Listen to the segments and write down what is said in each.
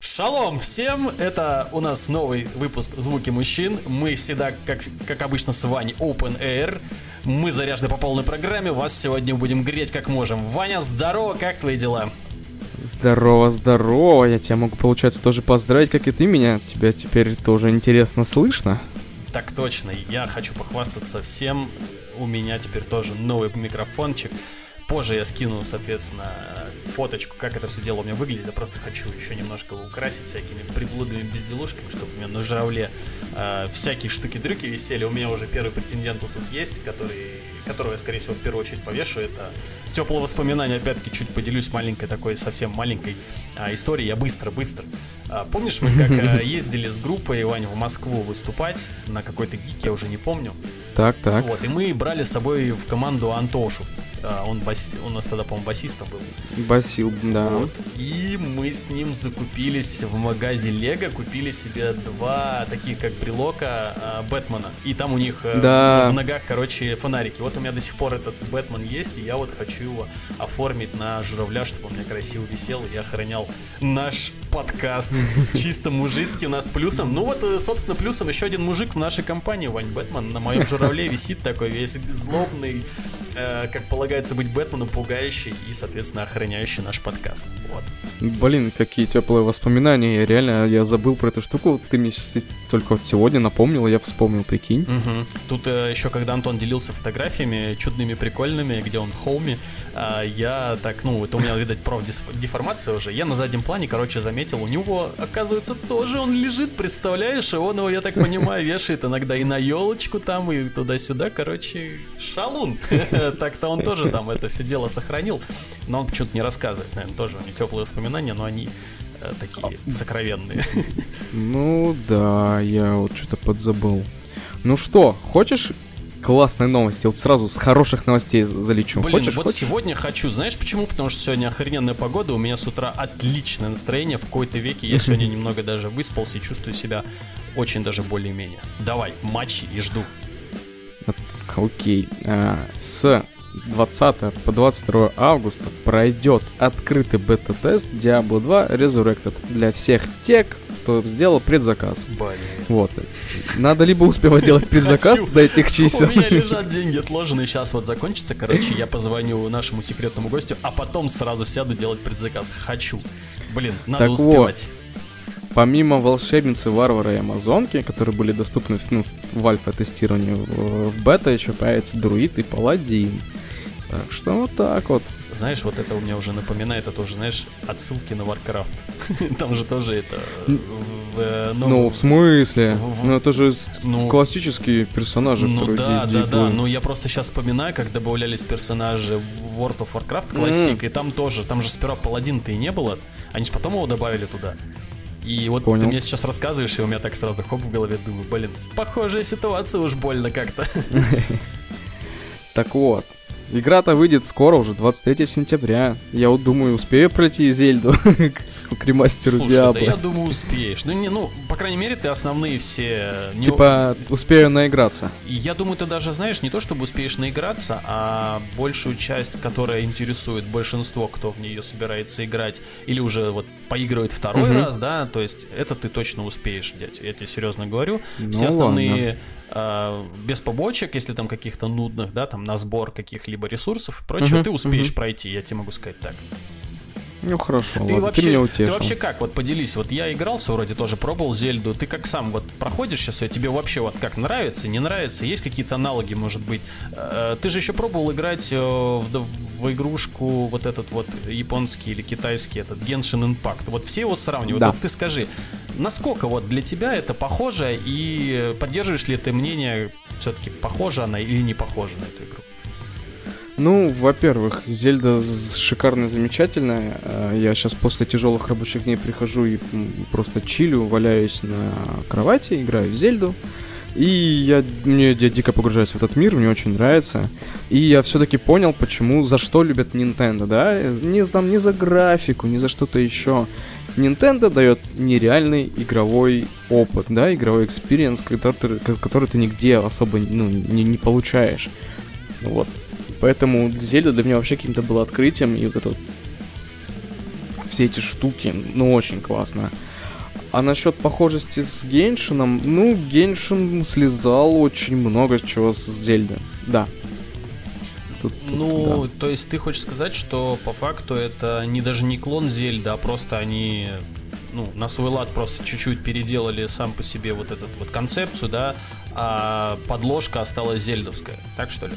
Шалом всем! Это у нас новый выпуск «Звуки мужчин». Мы всегда, как, как обычно, с Ваней Open Air. Мы заряжены по полной программе. Вас сегодня будем греть как можем. Ваня, здорово, как твои дела? Здорово, здорово. Я тебя могу, получается, тоже поздравить, как и ты меня. Тебя теперь тоже интересно слышно. Так точно. Я хочу похвастаться всем. У меня теперь тоже новый микрофончик. Позже я скину, соответственно, фоточку, как это все дело у меня выглядит. Я просто хочу еще немножко украсить всякими приблудными безделушками, чтобы у меня на журавле э, всякие штуки-дрюки висели. У меня уже первый претендент вот тут есть, который, которого я, скорее всего, в первую очередь повешу. Это теплое воспоминание, опять-таки, чуть поделюсь маленькой такой, совсем маленькой э, историей. Я быстро-быстро. Э, помнишь, мы как э, ездили с группой, Ваня, в Москву выступать на какой-то гик, я уже не помню. Так, так. Вот, и мы брали с собой в команду Антошу. А, он, бас... он у нас тогда, по-моему, басистом был. Басил, да. Вот. И мы с ним закупились в магазе Лего, купили себе два таких, как брелока а, Бэтмена. И там у них э, да. в ногах, короче, фонарики. Вот у меня до сих пор этот Бэтмен есть, и я вот хочу его оформить на журавля, чтобы он мне красиво висел, и я охранял наш подкаст. Чисто мужицкий у нас плюсом. Ну вот, э, собственно, плюсом еще один мужик в нашей компании, Вань Бэтмен, на моем журавле висит такой весь злобный, э, как полагается быть Бэтменом, пугающий и, соответственно, охраняющий наш подкаст. Вот. Блин, какие теплые воспоминания. Я реально, я забыл про эту штуку. Ты мне только вот сегодня напомнил, я вспомнил, прикинь. Угу. Тут э, еще, когда Антон делился фотографиями чудными, прикольными, где он в хоуме, э, я так, ну, это у меня, видать, профдеформация уже. Я на заднем плане, короче, заметил, у него, оказывается, тоже он лежит, представляешь? И он его, я так понимаю, вешает иногда и на елочку там, и туда-сюда, короче, шалун. Так-то он тоже там это все дело сохранил, но он почему-то не рассказывает, наверное, тоже у него теплые воспоминания, но они э, такие а, сокровенные. Ну да, я вот что-то подзабыл. Ну что, хочешь классные новости. Вот сразу с хороших новостей залечу. Блин, хочешь, вот хочешь? сегодня хочу. Знаешь почему? Потому что сегодня охрененная погода. У меня с утра отличное настроение. В какой-то веке я сегодня немного даже выспался и чувствую себя очень даже более-менее. Давай, матчи и жду. Окей. А, с 20 по 22 августа пройдет открытый бета-тест Diablo 2 Resurrected для всех тех, кто сделал предзаказ. Блин. Вот. Надо либо успевать делать предзаказ до этих чисел. У меня лежат деньги отложенные, сейчас вот закончится. Короче, я позвоню нашему секретному гостю, а потом сразу сяду делать предзаказ. Хочу. Блин, надо так успевать. Вот. Помимо волшебницы, варвара и амазонки, которые были доступны ну, в альфа-тестировании, в, в бета еще появится друид и паладин. Так что вот так вот. Знаешь, вот это у меня уже напоминает, это уже, знаешь, отсылки на Warcraft. Там же тоже это... В, ну, ну, в смысле? В, ну, это же ну, классические персонажи, Ну, да, да, да. Ну, я просто сейчас вспоминаю, как добавлялись персонажи в World of Warcraft Classic, mm. и там тоже, там же сперва паладин-то и не было, они же потом его добавили туда. И вот Понял. ты мне сейчас рассказываешь, и у меня так сразу хоп в голове думаю, блин, похожая ситуация уж больно как-то. Так вот, Игра-то выйдет скоро, уже 23 сентября. Я вот думаю, успею пройти Зельду к ремастеру Слушай, Диабло. да я думаю, успеешь. Ну, не, ну, по крайней мере, ты основные все... Не... Типа, успею наиграться. Я думаю, ты даже знаешь, не то чтобы успеешь наиграться, а большую часть, которая интересует большинство, кто в нее собирается играть, или уже вот поигрывает второй угу. раз, да, то есть это ты точно успеешь, дядь, я тебе серьезно говорю. Ну, все основные э, без побочек, если там каких-то нудных, да, там на сбор каких-либо ресурсов и прочего, угу, ты успеешь угу. пройти, я тебе могу сказать так. Ну хорошо, ты ладно, вообще, ты меня утешил. Ты вообще как, вот поделись, вот я игрался вроде тоже, пробовал Зельду, ты как сам вот проходишь сейчас, тебе вообще вот как нравится, не нравится, есть какие-то аналоги, может быть? Э, ты же еще пробовал играть э, в, в игрушку вот этот вот японский или китайский, этот Genshin Impact, вот все его сравнивают, да. вот ты скажи, насколько вот для тебя это похоже и поддерживаешь ли ты мнение, все-таки похожа она или не похожа на эту игру? Ну, во-первых, Зельда шикарная, замечательная. Э, я сейчас после тяжелых рабочих дней прихожу и просто чилю, валяюсь на кровати, играю в Зельду. И я, мне, я дико погружаюсь в этот мир, мне очень нравится. И я все-таки понял, почему, за что любят Nintendo, да? Не, там, не за графику, не за что-то еще. Nintendo дает нереальный игровой опыт, да, игровой experience, который, который ты нигде особо ну, не, не получаешь. Вот. Поэтому Зельда для меня вообще каким-то было открытием, и вот это вот все эти штуки, ну, очень классно. А насчет похожести с Геншином, ну, Геншин слезал очень много чего с Зельды. Да. Тут, ну, да. то есть ты хочешь сказать, что по факту это не даже не клон Зельда, а просто они ну, на свой лад просто чуть-чуть переделали сам по себе вот эту вот концепцию, да, а подложка осталась зельдовская, так что ли?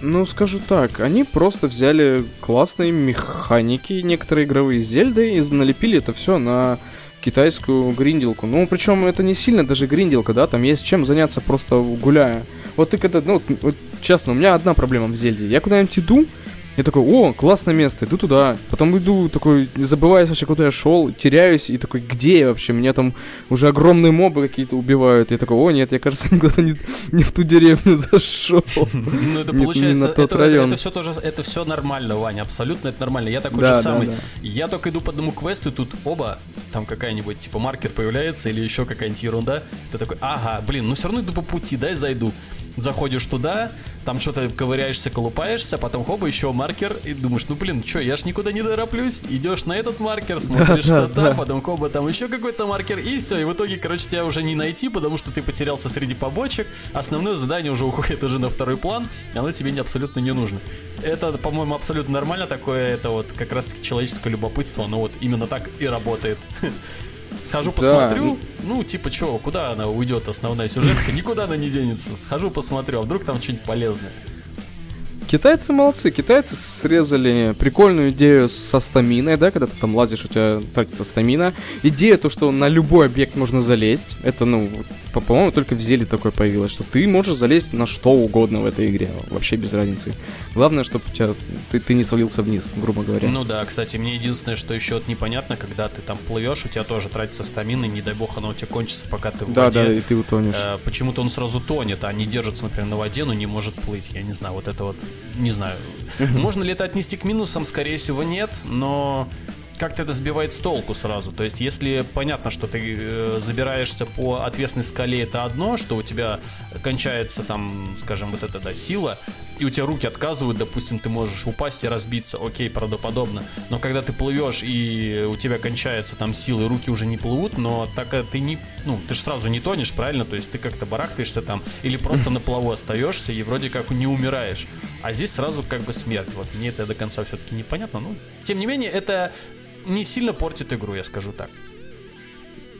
Ну, скажу так, они просто взяли классные механики, некоторые игровые Зельды, и налепили это все на китайскую гринделку. Ну, причем это не сильно даже гринделка, да, там есть чем заняться просто гуляя. Вот ты когда, ну, вот, честно, у меня одна проблема в Зельде. Я куда-нибудь иду, я такой, о, классное место, иду туда. Потом иду, такой, забываюсь вообще, куда я шел, теряюсь, и такой, где я вообще? Меня там уже огромные мобы какие-то убивают. И я такой, о, нет, я, кажется, никуда не, не в ту деревню зашел. Ну, это получается, это все тоже, это все нормально, Ваня, абсолютно это нормально. Я такой же самый. Я только иду по одному квесту, и тут оба, там какая-нибудь, типа, маркер появляется, или еще какая-нибудь ерунда. Ты такой, ага, блин, ну все равно иду по пути, дай зайду заходишь туда, там что-то ковыряешься, колупаешься, потом хоба, еще маркер, и думаешь, ну блин, что, я ж никуда не тороплюсь, идешь на этот маркер, смотришь, что там, потом хоба, там еще какой-то маркер, и все, и в итоге, короче, тебя уже не найти, потому что ты потерялся среди побочек, основное задание уже уходит уже на второй план, и оно тебе абсолютно не нужно. Это, по-моему, абсолютно нормально такое, это вот как раз-таки человеческое любопытство, оно вот именно так и работает. Схожу посмотрю, да. ну, типа, что, куда она уйдет, основная сюжетка? Никуда она не денется. Схожу посмотрю, а вдруг там что-нибудь полезное. Китайцы молодцы. Китайцы срезали прикольную идею со стаминой, да, когда ты там лазишь, у тебя тратится стамина. Идея то, что на любой объект можно залезть. Это, ну, по-моему, только в Зеле такое появилось, что ты можешь залезть на что угодно в этой игре. Вообще без разницы. Главное, чтобы у тебя, ты, ты не свалился вниз, грубо говоря. Ну да, кстати, мне единственное, что еще вот непонятно, когда ты там плывешь, у тебя тоже тратится стамина, не дай бог она у тебя кончится, пока ты в да, воде. Да, да, и ты утонешь. Э, почему-то он сразу тонет, а не держится, например, на воде, но не может плыть. Я не знаю, вот это вот не знаю. Можно ли это отнести к минусам? Скорее всего, нет, но как-то это сбивает с толку сразу. То есть, если понятно, что ты э, забираешься по отвесной скале, это одно, что у тебя кончается там, скажем, вот эта да, сила, и у тебя руки отказывают, допустим, ты можешь упасть и разбиться, окей, правдоподобно. Но когда ты плывешь и у тебя кончается там силы, руки уже не плывут, но так ты не, ну, ты же сразу не тонешь, правильно? То есть ты как-то барахтаешься там или просто на плаву остаешься и вроде как не умираешь. А здесь сразу как бы смерть. Вот мне это до конца все-таки непонятно. Но тем не менее, это не сильно портит игру, я скажу так.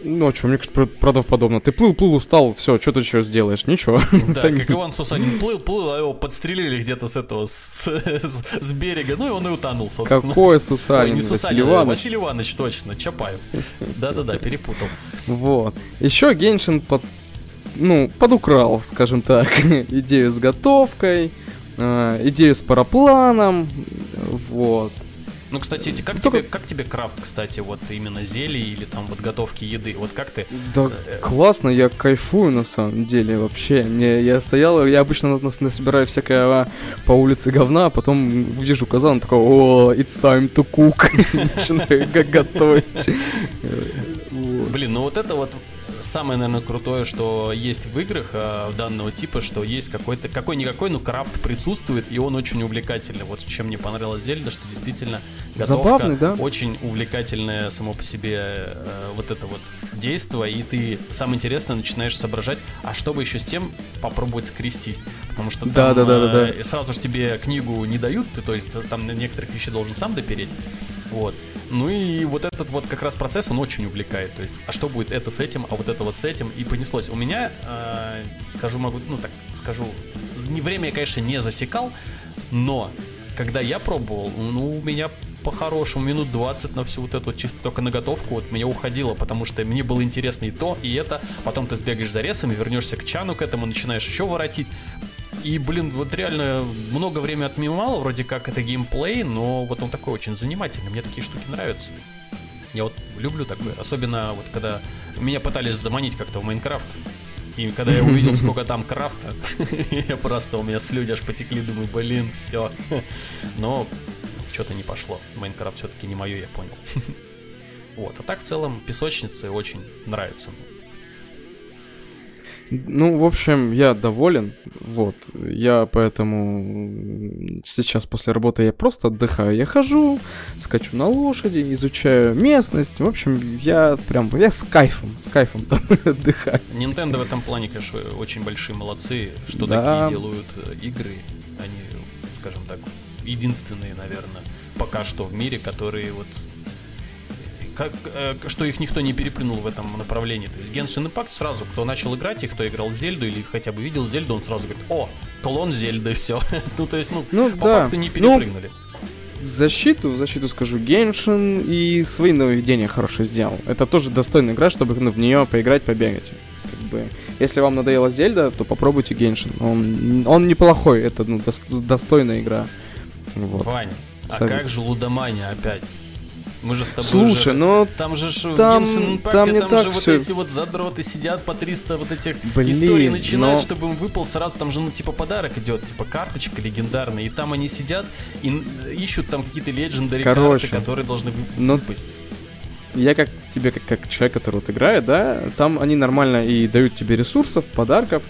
Ну, а что, мне кажется, правда подобно. Ты плыл, плыл, устал, все, что ты еще сделаешь? Ничего. Да, как Иван Сусанин плыл, плыл, а его подстрелили где-то с этого, с, с, с берега, ну и он и утонул, собственно. Какой Сусанин? Ой, не Сусанин, Василий Иванович. Василий Иванович, точно, Чапаев. Да-да-да, перепутал. Вот. Еще Геншин под, ну, подукрал, скажем так, идею с готовкой, э, идею с парапланом, вот. Ну, кстати, как Только... тебе, как тебе крафт, кстати, вот именно зелий или там вот готовки еды? Вот как ты? Да, э, классно, я кайфую на самом деле вообще. Мне, я стоял, я обычно нас насобираю всякое а, по улице говна, а потом вижу казан, такой, о, it's time to cook. Начинаю готовить. Блин, ну вот это вот самое, наверное, крутое, что есть в играх э, данного типа, что есть какой-то, какой-никакой, но крафт присутствует, и он очень увлекательный. Вот чем мне понравилось Зельда, что действительно готовка Забавный, да? очень увлекательное само по себе э, вот это вот действие, и ты, самое интересное, начинаешь соображать, а что бы еще с тем попробовать скрестись. Потому что там да, да, да, да, да. сразу же тебе книгу не дают, ты, то есть там некоторых вещей должен сам допереть. Вот. Ну и вот этот вот как раз процесс, он очень увлекает. То есть, а что будет это с этим, а вот это вот с этим, и понеслось. У меня, э, скажу, могу, ну так скажу, не время я, конечно, не засекал, но когда я пробовал, ну, у меня по-хорошему минут 20 на всю вот эту чисто только на готовку вот мне уходило, потому что мне было интересно и то, и это. Потом ты сбегаешь за ресом и вернешься к чану к этому, начинаешь еще воротить. И, блин, вот реально много времени отмимало, вроде как это геймплей, но вот он такой очень занимательный. Мне такие штуки нравятся. Я вот люблю такое. Особенно вот когда меня пытались заманить как-то в Майнкрафт. И когда я увидел, сколько там крафта, я просто, у меня слюни аж потекли, думаю, блин, все. Но что-то не пошло. Майнкрафт все-таки не мое, я понял. Вот. А так в целом песочницы очень нравятся. Ну, в общем, я доволен. Вот. Я поэтому сейчас после работы я просто отдыхаю. Я хожу, скачу на лошади, изучаю местность. В общем, я прям, я с кайфом, с кайфом там отдыхаю. Nintendo в этом плане, конечно, очень большие молодцы, что да. такие делают э, игры. Они, скажем так, единственные, наверное, пока что в мире, которые вот как, э, что их никто не переплюнул в этом направлении. То есть Genshin Impact сразу, кто начал играть и кто играл Зельду или хотя бы видел Зельду, он сразу говорит, о, клон Зельды, все. ну, то есть, ну, ну по да. факту не ну, перепрыгнули. Ну, защиту, защиту скажу, Геншин и свои нововведения хорошо сделал. Это тоже достойная игра, чтобы ну, в нее поиграть, побегать. Как бы, если вам надоела Зельда, то попробуйте Геншин. Он, он неплохой, это ну, достойная игра. Вот. Вань, а как же Лудомания опять? Мы же с тобой Слушай, уже... ну... Там же в там, Genshin Impact, там, не там так же все... вот эти вот задроты сидят по 300 вот этих Блин, историй начинают, но... чтобы им выпал сразу, там же, ну, типа, подарок идет, типа, карточка легендарная, и там они сидят и ищут там какие-то легендари карты, которые должны ну, выпасть. Я как тебе, как, как человек, который вот играет, да, там они нормально и дают тебе ресурсов, подарков,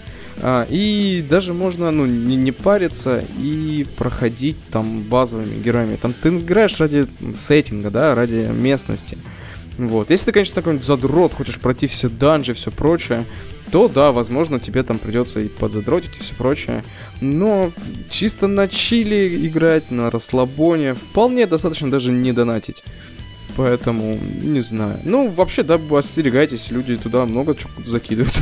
и даже можно, ну, не, не париться и проходить там базовыми героями. Там ты играешь ради сеттинга, да, ради местности. Вот. Если ты, конечно, такой задрот, хочешь пройти все данжи, все прочее, то да, возможно, тебе там придется и подзадротить и все прочее. Но чисто на чили играть, на расслабоне, вполне достаточно даже не донатить. Поэтому, не знаю. Ну, вообще, да, остерегайтесь, люди туда много чего закидывают.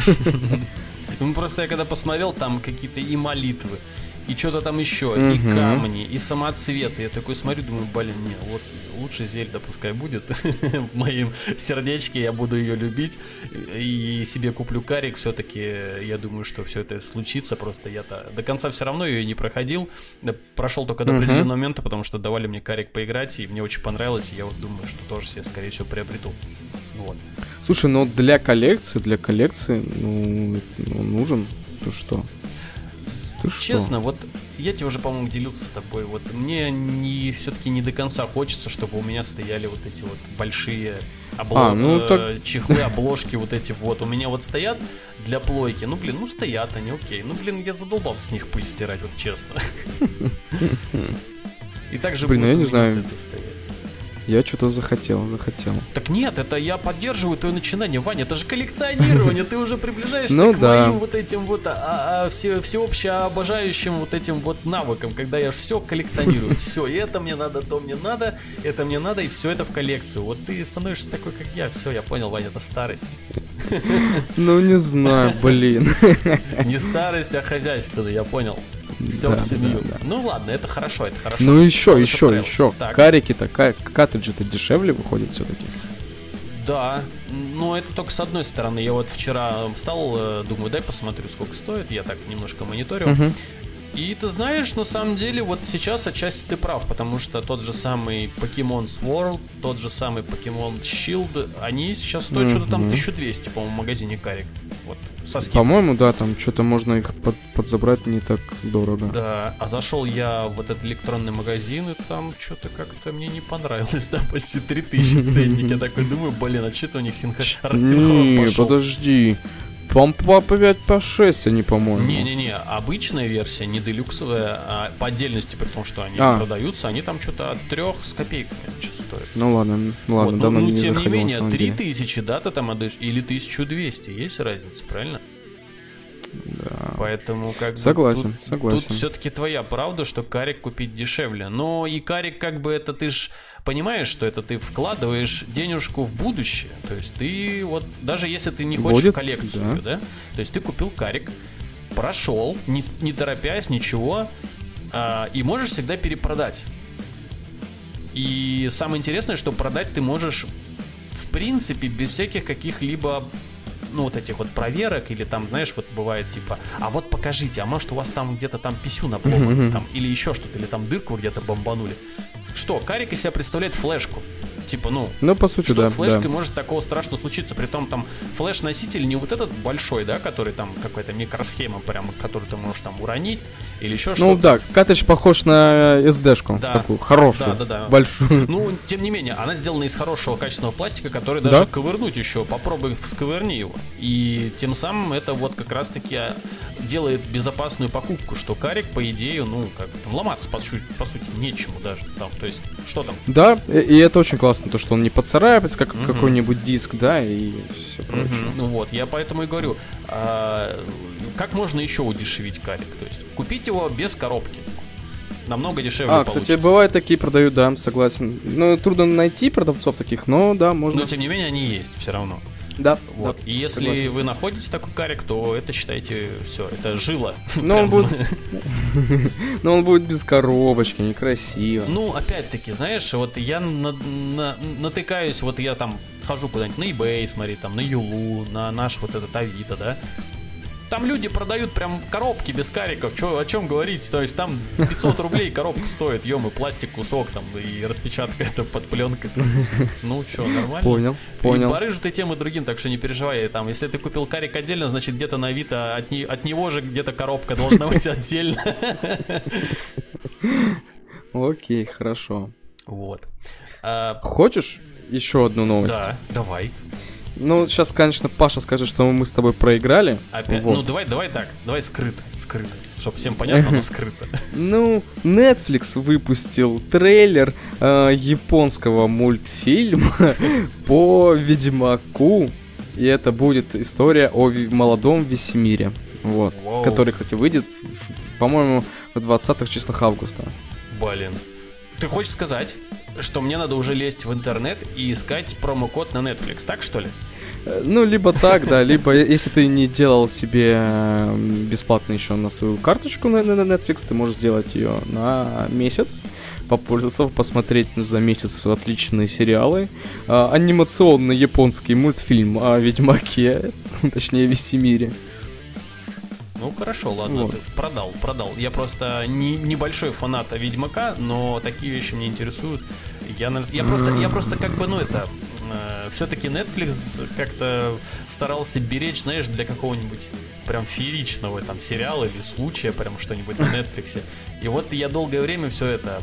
Ну, просто я когда посмотрел, там какие-то и молитвы, и что-то там еще, угу. и камни, и самоцветы. Я такой смотрю, думаю, блин, не, вот лучше Зельда пускай будет в моем сердечке, я буду ее любить, и себе куплю карик, все-таки я думаю, что все это случится, просто я-то до конца все равно ее не проходил, прошел только до определенного момента, потому что давали мне карик поиграть, и мне очень понравилось, и я вот думаю, что тоже себе, скорее всего, приобрету. Вот. Слушай, но для коллекции, для коллекции, ну, ну нужен, то что? Ты Честно, что? вот я тебе уже, по-моему, делился с тобой. Вот мне не все-таки не до конца хочется, чтобы у меня стояли вот эти вот большие обло... а, ну, так... Э, чехлы, обложки вот эти вот. У меня вот стоят для плойки. Ну, блин, ну стоят они, окей. Ну, блин, я задолбался с них пыль стирать, вот честно. И также Блин, ну я не знаю. Я что-то захотел, захотел. Так нет, это я поддерживаю твое начинание, Ваня, это же коллекционирование, ты уже приближаешься ну, к да. моим вот этим вот а, а, все, всеобще обожающим вот этим вот навыкам, когда я все коллекционирую, все, и это мне надо, то мне надо, это мне надо, и все это в коллекцию. Вот ты становишься такой, как я, все, я понял, Ваня, это старость. Ну не знаю, блин. Не старость, а хозяйство, я понял. Все да. Да, да. Ну ладно, это хорошо, это хорошо. Ну еще, еще, еще. Карики-то, картриджи-то дешевле выходит все-таки. Да, но это только с одной стороны. Я вот вчера встал, э, думаю, дай посмотрю, сколько стоит. Я так немножко мониторю. Uh-huh. И ты знаешь, на самом деле, вот сейчас отчасти ты прав, потому что тот же самый Pokemon Swirl, тот же самый Pokemon Shield, они сейчас стоят mm-hmm. что-то там 1200, по-моему, в магазине Карик. Вот, со скидкой. По-моему, да, там что-то можно их под, подзабрать не так дорого. Да, а зашел я в этот электронный магазин, и там что-то как-то мне не понравилось, да, почти 3000 ценник. Я такой думаю, блин, а что-то у них синхрон Не, подожди. По, по, по 5, по 6 они, по-моему. Не-не-не, обычная версия, не делюксовая, а по отдельности, при том, что они а. продаются, они там что-то от 3 с копейками стоят. Ну ладно, ладно, вот, давно ну, не тем не менее, 3000, да, ты там отдаешь, или 1200, есть разница, правильно? Да. Поэтому как согласен, бы тут, согласен. Тут все-таки твоя правда, что карик купить дешевле. Но и карик как бы это ты ж понимаешь, что это ты вкладываешь денежку в будущее. То есть ты вот даже если ты не хочешь Будет, в коллекцию, да. да, то есть ты купил карик, прошел, не, не торопясь, ничего, а, и можешь всегда перепродать. И самое интересное, что продать ты можешь в принципе без всяких каких-либо ну, вот этих вот проверок, или там, знаешь, вот бывает типа, а вот покажите, а может у вас там где-то там писюн обломан, там, или еще что-то, или там дырку где-то бомбанули. Что, карик из себя представляет флешку. Типа, ну, Ну, по сути, что да. с флешкой да. может такого страшного случиться? Притом там флеш-носитель не вот этот большой, да, который там какая-то микросхема прямо, которую ты можешь там уронить или еще Ну что-то. да, картридж похож на SD-шку. Да. Такую хорошую. Да, да, да. Большую. Ну, тем не менее, она сделана из хорошего качественного пластика, который Да. даже ковырнуть еще, попробуй всковырни его. И тем самым это вот как раз-таки делает безопасную покупку, что карик, по идее, ну, как бы там ломаться, по, сути- по сути, нечему даже. Там, то есть, что там? Да, и, и это очень классно, то, что он не поцарапается, как Мгм. какой-нибудь диск, да, и все прочее. Мгм. Ну вот, я поэтому и говорю, а, как можно еще удешевить карик? То есть, купить его без коробки. Намного дешевле А, получится. кстати, бывают такие продают, да, согласен. Ну, трудно найти продавцов таких, но да, можно. Но, тем не менее, они есть все равно. Да, Вот. да, И если согласен. вы находите такой карик, то это считайте все, это жила. Ну, он будет- Но он будет без коробочки, некрасиво. Ну, опять-таки, знаешь, вот я на- на- натыкаюсь, вот я там хожу куда-нибудь на eBay, смотри, там на Юлу, на наш вот этот Авито, да. Там люди продают прям коробки без кариков, чё, о чем говорить? То есть там 500 рублей коробка стоит, ё пластик кусок там и распечатка это под пленкой. Ну что, нормально? Понял, понял. И барыжат и тем и другим, так что не переживай. Там, если ты купил карик отдельно, значит где-то на Авито от, не- от него же где-то коробка должна быть отдельно. Окей, хорошо. Вот. А, Хочешь еще одну новость? Да, давай. Ну, сейчас, конечно, Паша скажет, что мы с тобой проиграли. Опять. Вот. Ну давай, давай так. Давай скрыто, скрыто. Чтоб всем понятно, но скрыто. Ну, Netflix выпустил трейлер э, японского мультфильма по Ведьмаку. И это будет история о молодом Весемире. Вот. Вау. Который, кстати, выйдет, по-моему, в 20-х числах августа. Блин. Ты хочешь сказать, что мне надо уже лезть в интернет и искать промокод на Netflix, так что ли? Э, Ну, либо так, да, либо если ты не делал себе э, бесплатно еще на свою карточку на, Netflix, ты можешь сделать ее на месяц, попользоваться, посмотреть за месяц отличные сериалы, а, анимационный японский мультфильм о Ведьмаке, точнее Весемире. Ну хорошо, ладно, Вот. ты продал, продал. Я просто не, небольшой фанат Ведьмака, но такие вещи меня интересуют. Я, я просто, я просто как бы, ну это, все-таки Netflix как-то старался беречь, знаешь, для какого-нибудь прям фееричного там сериала или случая, прям что-нибудь на Netflix. И вот я долгое время все это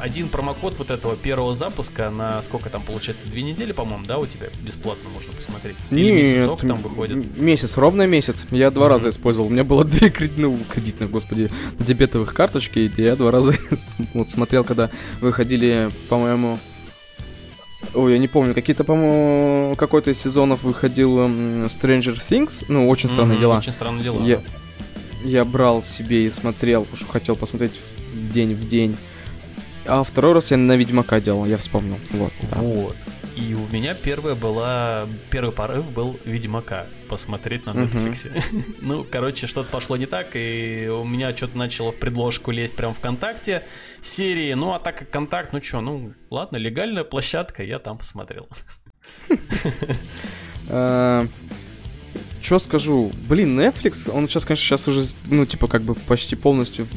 один промокод вот этого первого запуска на сколько там получается две недели, по-моему, да, у тебя бесплатно можно посмотреть. Или месяцок там выходит. Месяц, ровно месяц. Я два Мгм. раза использовал. У меня было две кредит- ну, кредитных, господи, дебетовых карточки. И я два раза вот смотрел, когда выходили, по-моему... Ой, я не помню, какие-то, по-моему, какой-то из сезонов выходил м, Stranger Things. Ну, очень странные Мгм, дела. Очень странные дела. Я, я брал себе и смотрел, потому что хотел посмотреть в день в день. А второй раз я на Ведьмака делал, я вспомнил. Вот. да. Вот. И у меня первая была, первый порыв был Ведьмака посмотреть на. Netflix. ну, короче, что-то пошло не так, и у меня что-то начало в предложку лезть прям ВКонтакте серии. Ну, а так как контакт, ну что, ну, ладно, легальная площадка, я там посмотрел. Что скажу? Блин, Netflix, он сейчас, конечно, сейчас уже, ну, типа, как бы почти полностью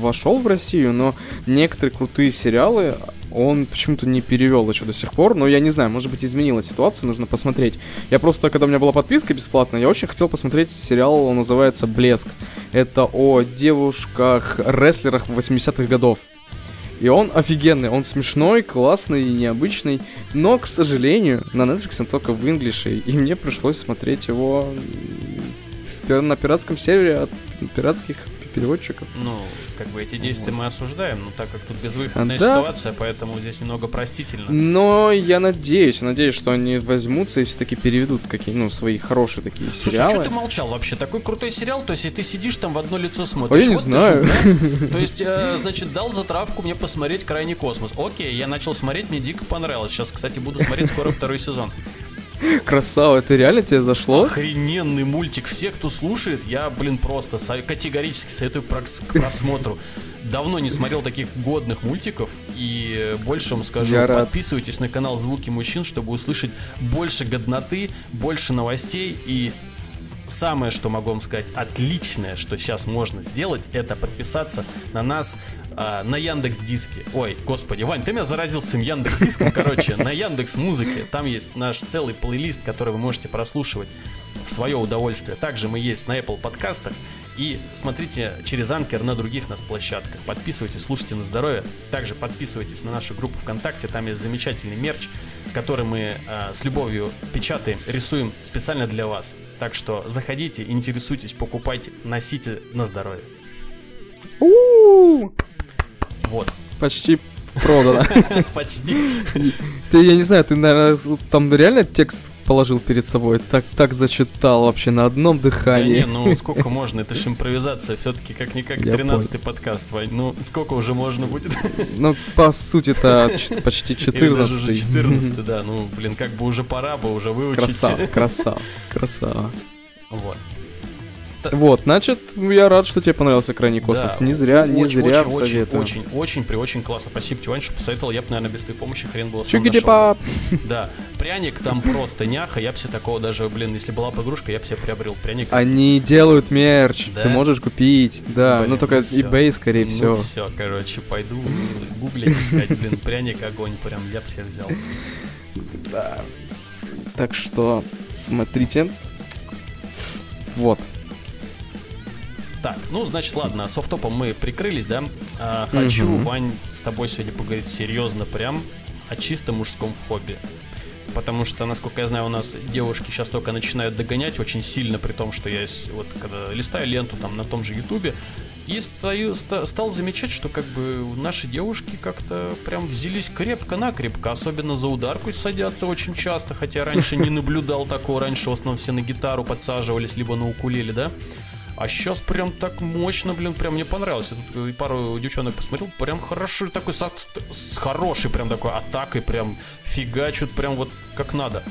вошел в Россию, но некоторые крутые сериалы он почему-то не перевел еще до сих пор, но я не знаю, может быть, изменилась ситуация, нужно посмотреть. Я просто, когда у меня была подписка бесплатная, я очень хотел посмотреть сериал, он называется «Блеск». Это о девушках-рестлерах 80-х годов. И он офигенный, он смешной, классный и необычный. Но, к сожалению, на Netflix он только в инглише. И мне пришлось смотреть его на пиратском сервере от пиратских переводчиков. Ну, как бы эти действия мы осуждаем, но так как тут безвыходная Да. ситуация, поэтому здесь немного простительно. Но я надеюсь, надеюсь, что они возьмутся и все-таки переведут какие ну, свои хорошие такие Слушай, сериалы. что ты молчал вообще? Такой крутой сериал, то есть и ты сидишь там в одно лицо А смотришь. я не Вот знаю. шут, да? То есть, э, значит, дал затравку мне посмотреть «Крайний космос». Окей, я начал смотреть, мне дико понравилось. Сейчас, кстати, буду смотреть скоро второй сезон. Красава, это реально тебе зашло? Охрененный мультик. Все, кто слушает, я, блин, просто категорически советую к просмотру. Давно не смотрел таких годных мультиков. И больше вам скажу, Я рад. подписывайтесь на канал «Звуки мужчин», чтобы услышать больше годноты, больше новостей и самое, что могу вам сказать, отличное, что сейчас можно сделать, это подписаться на нас э, на Яндекс Диске. Ой, господи, Вань, ты меня заразил с Яндекс Диском, короче, на Яндекс Музыке. Там есть наш целый плейлист, который вы можете прослушивать в свое удовольствие. Также мы есть на Apple подкастах. И смотрите через Анкер на других нас площадках. Подписывайтесь, слушайте на здоровье. Также подписывайтесь на нашу группу ВКонтакте. Там есть замечательный мерч, который мы э, с любовью печатаем, рисуем специально для вас. Так что заходите, интересуйтесь, покупайте, носите на здоровье. Вот. Почти продано. Почти. Ты, я не знаю, ты, наверное, там реально текст положил перед собой, так, так зачитал вообще на одном Да дыхании. не, ну сколько можно, это же импровизация, все-таки как-никак Я 13-й подкаст, Вань, ну сколько уже можно будет? Ну, по сути-то ч- почти Или даже уже 14 14 да, ну блин, как бы уже пора бы уже выучить. Красава, красава, красава. Вот. Вот, значит, я рад, что тебе понравился крайний космос. Да, Не зря, не очень, зря очень, советую. очень, очень, при очень классно. Спасибо тебе, Вань, что посоветовал. Я бы, наверное, без твоей помощи хрен был. Чугиди-пап. Да, пряник там просто няха. Я бы себе такого даже, блин, если была бы игрушка, я бы себе приобрел пряник. Они делают мерч, Да? ты можешь купить, да, Блин, ну только ну eBay, скорее ну, всего. все, короче, пойду гуглить искать, блин, пряник, огонь, прям я бы себе взял. Да. Так что смотрите. Вот. Так, ну, значит, ладно, софтопом мы прикрылись, да? А, хочу, Мгм. Вань, с тобой сегодня поговорить серьезно прям о чисто мужском хобби. Потому что, насколько я знаю, у нас девушки сейчас только начинают догонять очень сильно, при том, что я вот когда листаю ленту там на том же Ютубе, и стою, ста- стал замечать, что как бы наши девушки как-то прям взялись крепко-накрепко, особенно за ударку садятся очень часто, хотя раньше не наблюдал такого, раньше в основном все на гитару подсаживались, либо на укулеле, да? А сейчас прям так мощно, блин, прям мне понравилось. Тут э, пару девчонок посмотрел, прям хорошо, такой с, с хорошей прям такой атакой, прям фигачут прям вот как надо.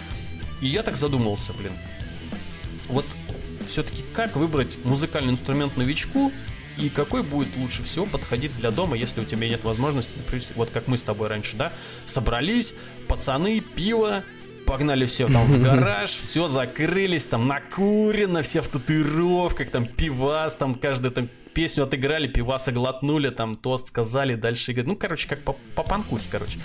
И я так задумался, блин. Вот все-таки как выбрать музыкальный инструмент новичку и какой будет лучше всего подходить для дома, если у тебя нет возможности, например, вот как мы с тобой раньше, да, собрались, пацаны, пиво, погнали все там в гараж, все закрылись, там накурено, все в татуировках, там пивас, там каждый там песню отыграли, пиваса глотнули, там тост сказали, дальше играть. Ну, короче, как по, по панкухе, короче.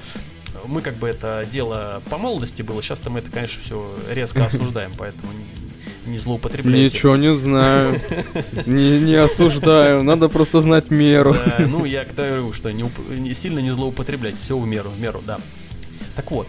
Мы как бы это дело по молодости было, сейчас-то мы это, конечно, все резко осуждаем, поэтому не, не злоупотребляйте. Ничего не знаю. Не, не осуждаю. Надо просто знать меру. Да, ну, я говорю, что не сильно не злоупотреблять, все в меру, в меру, да. Так вот,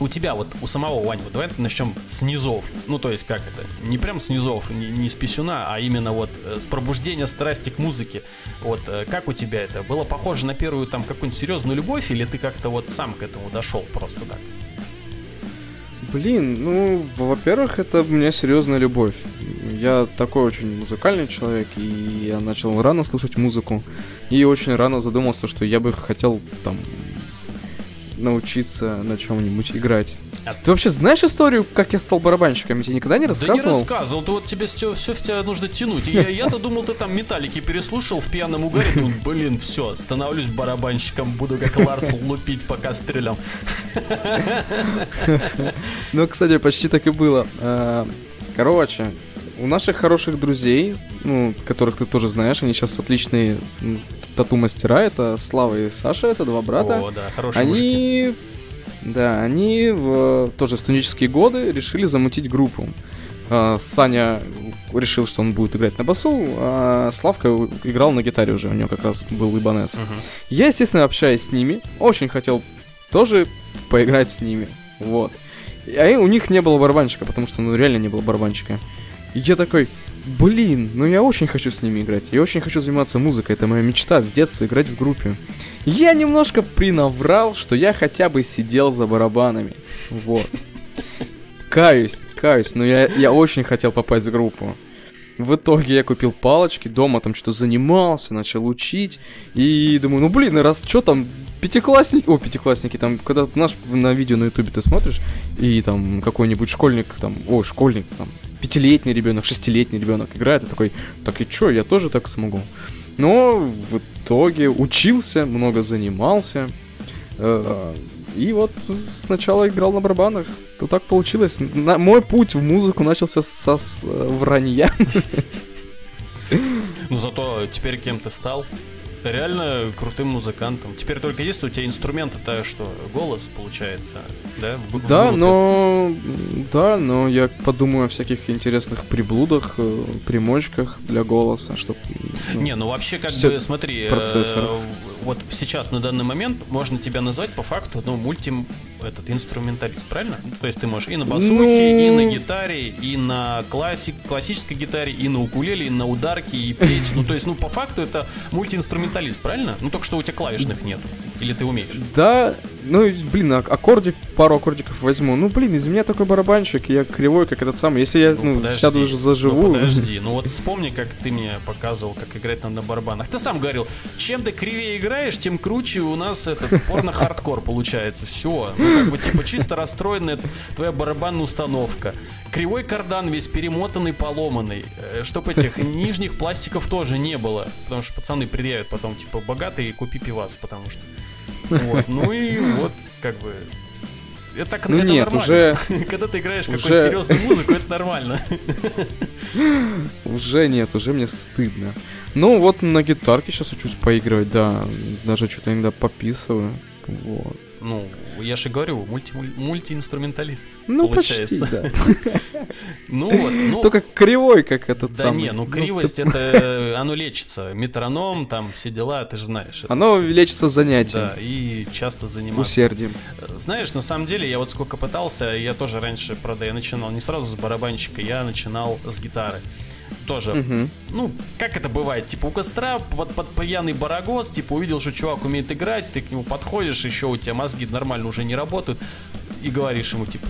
у тебя вот, у самого Вани, вот давай начнем с низов. Ну, то есть, как это? Не прям с низов, не, не с писюна, а именно вот э, с пробуждения страсти к музыке. Вот, э, как у тебя это? Было похоже на первую там какую-нибудь серьезную любовь, или ты как-то вот сам к этому дошел просто так? Блин, ну, во-первых, это у меня серьезная любовь. Я такой очень музыкальный человек, и я начал рано слушать музыку. И очень рано задумался, что я бы хотел там научиться на чем-нибудь играть. А- Ты вообще знаешь историю, как я стал барабанщиком? Я тебе никогда не Да не рассказывал? рассказывал, ты вот тебе все, все в тебя нужно тянуть. Я, я-то думал, ты там металлики переслушал в пьяном угаре. Ну, блин, все, становлюсь барабанщиком, буду как Ларс лупить по кастрюлям. Ну, кстати, почти так и было. А, Короче, у наших хороших друзей, ну, которых ты тоже знаешь, они сейчас отличные тату-мастера, это Слава и Саша, это два брата. О, да, хорошие мужики. Они, да, они в тоже студенческие годы решили замутить группу. А, Саня решил, что он будет играть на басу, а Славка играл на гитаре уже, у него как раз был ибанес. Мгм. Я, естественно, общаясь с ними, очень хотел тоже поиграть с ними. Вот. А у них не было барабанщика, потому что, ну, реально не было барабанщика. И я такой, блин, ну я очень хочу с ними играть. Я очень хочу заниматься музыкой. Это моя мечта с детства играть в группе. Я немножко принаврал, что я хотя бы сидел за барабанами. Вот. Каюсь, каюсь, но я, я очень хотел попасть в группу. В итоге я купил палочки, дома там что-то занимался, начал учить. И думаю, ну блин, раз что там, пятиклассники, о, пятиклассники, там, когда наш на видео на ютубе ты смотришь, и там какой-нибудь школьник, там, о, школьник, там, пятилетний ребенок, шестилетний ребенок играет, и такой, так и чё, я тоже так смогу. Но в итоге учился, много занимался. Э, И вот сначала играл на барабанах. То так получилось. На, мой путь в музыку начался со с, э, вранья. Ну зато теперь кем ты стал? Реально крутым музыкантом. Теперь только если у тебя инструмент это что, голос получается, да? В, да, в но да, но я подумаю о всяких интересных приблудах, э, примочках для голоса, чтобы. Ну, Не, ну вообще как бы смотри, э, вот сейчас на данный момент можно тебя назвать по факту, ну мульти этот инструменталист, правильно? То есть ты можешь и на басухе, ну... и на гитаре, и на классик, классической гитаре, и на укулеле, и на ударке, и петь. Ну, то есть, ну, по факту это мультиинструменталист, правильно? Ну, только что у тебя клавишных нету. Или ты умеешь? Да, ну, блин, а аккордик, пару аккордиков возьму. Ну, блин, из меня такой барабанщик, я кривой, как этот самый. Если я, ну, ну сяду уже заживу... Ну, подожди, ну вот вспомни, как ты мне показывал, как играть надо на барабанах. Ты сам говорил, чем ты кривее играешь, тем круче у нас этот порно-хардкор получается. Все. Ну, как бы, типа, чисто расстроенная твоя барабанная установка. Кривой кардан весь перемотанный, поломанный. Э, чтоб этих нижних пластиков тоже не было. Потому что пацаны предъявят потом, типа, богатый, купи пивас, потому что... Вот. Ну и вот, как бы, это, так, ну это нет, нормально. уже... Когда ты играешь уже... какую-то серьезную музыку, это нормально. Уже нет, уже мне стыдно. Ну вот на гитарке сейчас учусь поигрывать, да. Даже что-то иногда пописываю. Вот. Ну, я же говорю, мульти мультиинструменталист. Ну, получается. Почти, да. ну вот, ну. Только кривой, как этот да самый. не, ну, ну кривость это оно лечится. Метроном, там все дела, ты же знаешь. Оно лечится занятием. Да, и часто заниматься. Усердием. Знаешь, на самом деле, я вот сколько пытался, я тоже раньше, правда, я начинал не сразу с барабанщика, я начинал с гитары тоже, угу. ну, как это бывает, типа у костра под, под пьяный барагоз, типа увидел, что чувак умеет играть, ты к нему подходишь, еще у тебя мозги нормально уже не работают, и говоришь ему, типа,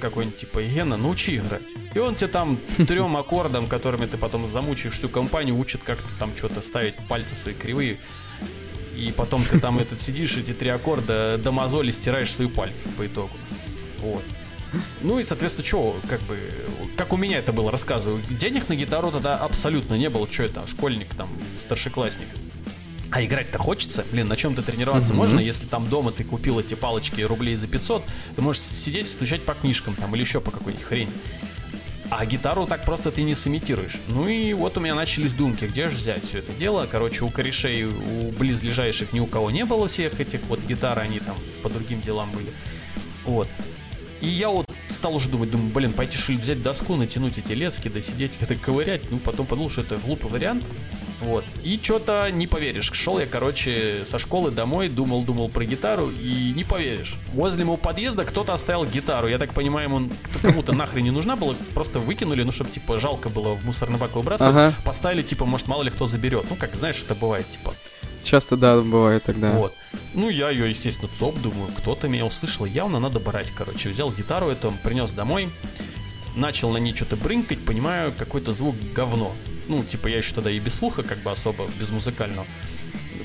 какой-нибудь, типа, Гена, научи играть. И он тебе там трем аккордам, которыми ты потом замучаешь всю компанию, учит как-то там что-то ставить пальцы свои кривые. И потом ты там этот сидишь, эти три аккорда до мозоли стираешь свои пальцы по итогу. Вот. Ну и, соответственно, что, как бы, как у меня это было, рассказываю. Денег на гитару тогда абсолютно не было. Что это, школьник, там, старшеклассник. А играть-то хочется? Блин, на чем-то тренироваться mm-hmm. можно, если там дома ты купил эти палочки рублей за 500, ты можешь сидеть, стучать по книжкам там или еще по какой-нибудь хрени. А гитару так просто ты не сымитируешь. Ну и вот у меня начались думки, где же взять все это дело. Короче, у корешей, у близлежащих ни у кого не было всех этих вот гитар, они там по другим делам были. Вот. И я вот стал уже думать, думаю, блин, пойти что ли взять доску, натянуть эти лески, да сидеть это ковырять. Ну, потом подумал, что это глупый вариант. Вот. И что-то не поверишь. Шел я, короче, со школы домой, думал-думал про гитару, и не поверишь. Возле моего подъезда кто-то оставил гитару. Я так понимаю, он кому-то нахрен не нужна была, просто выкинули, ну, чтобы, типа, жалко было в мусорный бак выбрасывать. Ага. Поставили, типа, может, мало ли кто заберет. Ну, как, знаешь, это бывает, типа. Часто, да, бывает тогда. Вот. Ну, я ее, естественно, цоп, думаю, кто-то меня услышал, явно надо брать, короче. Взял гитару эту, принес домой, начал на ней что-то брынкать, понимаю, какой-то звук говно. Ну, типа, я еще тогда и без слуха, как бы особо, без музыкального.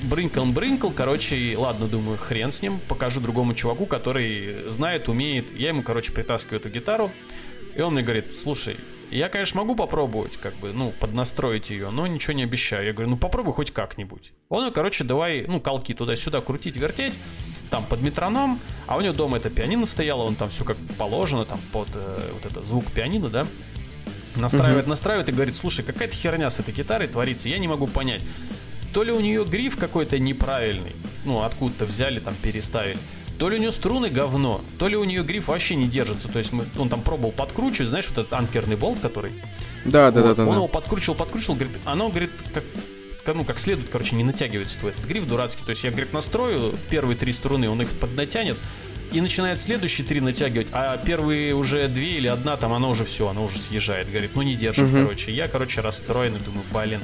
Брынкал, брынкал, короче, ладно, думаю, хрен с ним, покажу другому чуваку, который знает, умеет. Я ему, короче, притаскиваю эту гитару, и он мне говорит, слушай, я, конечно, могу попробовать, как бы, ну, поднастроить ее, но ничего не обещаю. Я говорю, ну попробуй хоть как-нибудь. Он, короче, давай, ну, колки туда-сюда крутить, вертеть, там под метроном, а у него дома это пианино стояло, он там все как положено, там под э, вот это звук пианино, да, настраивает, настраивает и говорит, слушай, какая-то херня с этой гитарой творится, я не могу понять. То ли у нее гриф какой-то неправильный, ну, откуда-то взяли, там, переставили, то ли у нее струны говно, то ли у нее гриф вообще не держится. То есть мы, он там пробовал подкручивать, знаешь, вот этот анкерный болт, который. Да, да, вот, да, да. Он да. его подкручивал, подкручивал, говорит, оно, говорит, как ну, как следует, короче, не натягивается твой этот гриф дурацкий. То есть я, говорит, настрою первые три струны, он их поднатянет, и начинает следующие три натягивать, а первые уже две или одна, там она уже все, она уже съезжает. Говорит, ну не держит, угу. короче. Я, короче, расстроенный, думаю, блин,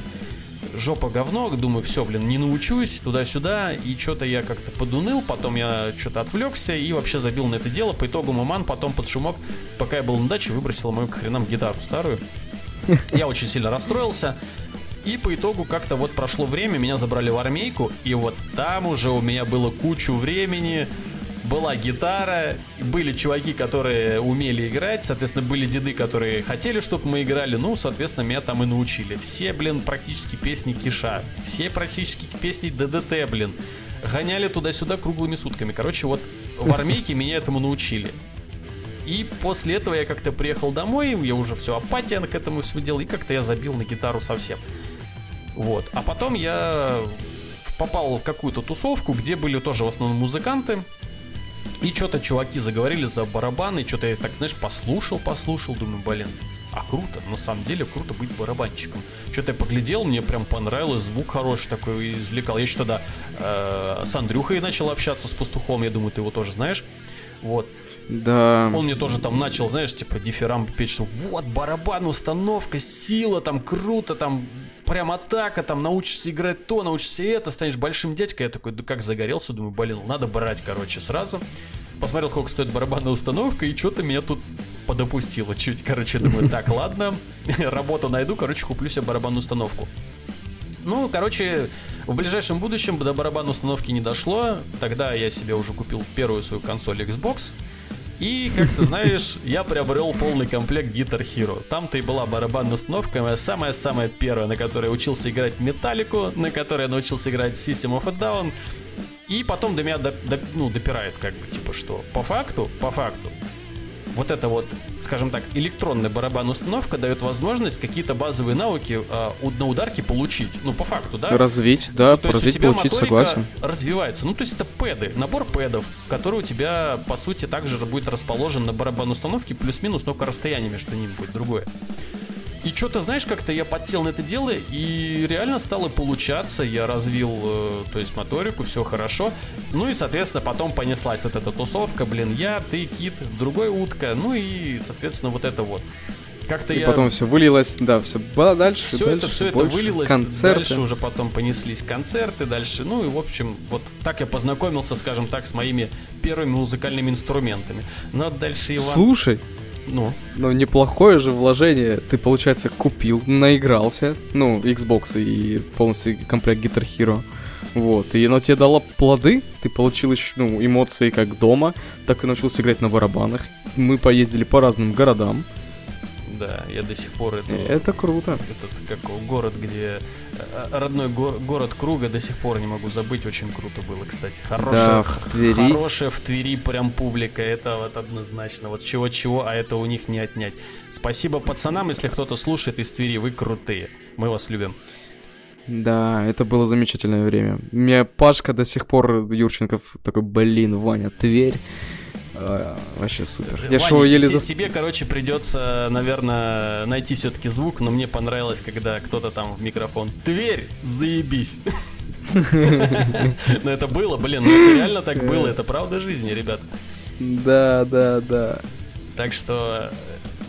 жопа говно, думаю, все, блин, не научусь, туда-сюда, и что-то я как-то подуныл, потом я что-то отвлекся и вообще забил на это дело, по итогу маман потом под шумок, пока я был на даче, выбросил мою к хренам гитару старую. Я очень сильно расстроился, и по итогу как-то вот прошло время, меня забрали в армейку, и вот там уже у меня было кучу времени, была гитара, были чуваки, которые умели играть, соответственно, были деды, которые хотели, чтобы мы играли, ну, соответственно, меня там и научили. Все, блин, практически песни Киша, все практически песни ДДТ, блин. гоняли туда-сюда круглыми сутками. Короче, вот в армейке меня этому научили. И после этого я как-то приехал домой, я уже все апатия к этому все делал, и как-то я забил на гитару совсем. Вот. А потом я попал в какую-то тусовку, где были тоже в основном музыканты. И что-то чуваки заговорили за барабаны, что-то я так, знаешь, послушал, послушал, думаю, блин, а круто, на самом деле круто быть барабанщиком. Что-то я поглядел, мне прям понравилось, звук хороший такой извлекал. Я еще тогда э, с Андрюхой начал общаться, с пастухом, я думаю, ты его тоже знаешь. Вот. Да. Он мне тоже там начал, знаешь, типа дифирамб петь, что вот барабан, установка, сила, там круто, там прям атака, там научишься играть то, научишься это, станешь большим дядькой. Я такой, да как загорелся, думаю, блин, надо брать, короче, сразу. Посмотрел, сколько стоит барабанная установка, и что-то меня тут подопустило чуть. Короче, думаю, так, ладно, работу найду, короче, куплю себе барабанную установку. Ну, короче, в ближайшем будущем до барабанной установки не дошло. Тогда я себе уже купил первую свою консоль Xbox. И, как ты знаешь, я приобрел полный комплект Guitar Hero. Там-то и была барабанная установка, самая-самая первая, на которой я учился играть Металлику, на которой я научился играть System of a Down. И потом до меня до, до, ну, допирает, как бы, типа, что по факту, по факту, вот эта вот, скажем так, электронная барабанная установка дает возможность какие-то базовые навыки э, на ударке получить. Ну, по факту, да? Развить, да, то развить, есть у тебя получить, согласен. развивается. Ну, то есть это пэды, набор пэдов, который у тебя, по сути, также будет расположен на барабанной установке, плюс-минус, только расстояние между ними будет другое. И что-то, знаешь, как-то я подсел на это дело, и реально стало получаться. Я развил, э, то есть, моторику, все хорошо. Ну и, соответственно, потом понеслась вот эта тусовка. Блин, я, ты, кит, другой утка. Ну и, соответственно, вот это вот. Как-то И я... потом все вылилось, да, все дальше, все дальше, это, все это больше, вылилось, концерты. дальше уже потом понеслись концерты, дальше, ну и в общем, вот так я познакомился, скажем так, с моими первыми музыкальными инструментами. Но дальше Иван... Слушай, Ну, ну неплохое же вложение. Ты, получается, купил, наигрался, ну, Xbox и полностью комплект Guitar Hero. Вот, и оно тебе дало плоды, ты получил еще, ну, эмоции как дома, так и научился играть на барабанах. Мы поездили по разным городам. Да, я до сих пор это... Это круто. Этот как город, где э, родной гор- город Круга до сих пор не могу забыть, очень круто было, кстати. Хорошая, Да, в Твери. хорошая в Твери прям публика, это вот однозначно. Вот чего-чего, а это у них не отнять. Спасибо пацанам, если кто-то слушает из Твери, вы крутые. Мы вас любим. Да, это было замечательное время. Меня Пашка до сих пор, Юрченков, такой, блин, Ваня, Тверь. А, вообще супер. Я Ваня, его еле зас- тебе, короче, придется, наверное, найти все-таки звук, но мне понравилось, когда кто-то там в микрофон «Тверь, заебись!» Но это было, блин, ну это реально так было, это правда жизни, ребят. Да, да, да. Так что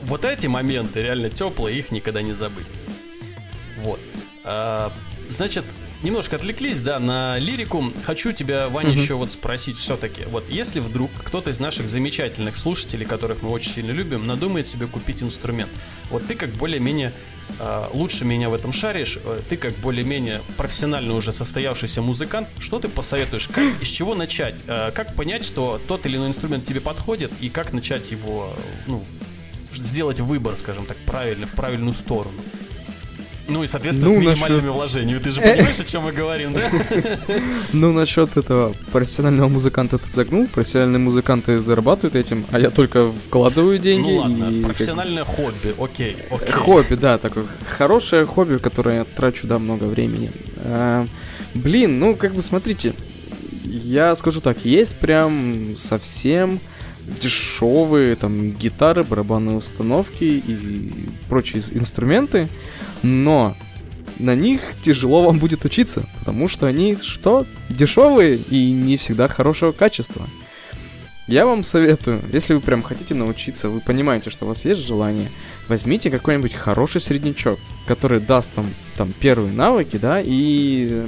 вот эти моменты реально теплые, их никогда не забыть. Вот. А, значит, немножко отвлеклись, да, на лирику. Хочу тебя, Ваня, Мгм. еще вот спросить все-таки. Вот если вдруг кто-то из наших замечательных слушателей, которых мы очень сильно любим, надумает себе купить инструмент, вот ты как более-менее а, лучше меня в этом шаришь, э, ты как более-менее профессионально уже состоявшийся музыкант, что ты посоветуешь, как, из чего начать, А, как понять, что тот или иной инструмент тебе подходит, и как начать его, ну, сделать выбор, скажем так, правильно, в правильную сторону. Ну и, соответственно, Ну, с насчет- минимальными вложениями. Ты же понимаешь, о чем мы говорим, да? Ну, насчет этого профессионального музыканта ты загнул. Профессиональные музыканты зарабатывают этим, а я только вкладываю деньги. Ну ладно, профессиональное хобби, окей, окей. Хобби, да, такое хорошее хобби, в которое я трачу, да, много времени. А, блин, ну, как бы, смотрите, я скажу так, есть прям совсем дешевые там гитары, барабанные установки и прочие инструменты, но на них тяжело вам будет учиться, потому что они что? Дешевые и не всегда хорошего качества. Я вам советую, если вы прям хотите научиться, вы понимаете, что у вас есть желание, возьмите какой-нибудь хороший среднячок, который даст вам там первые навыки, да, и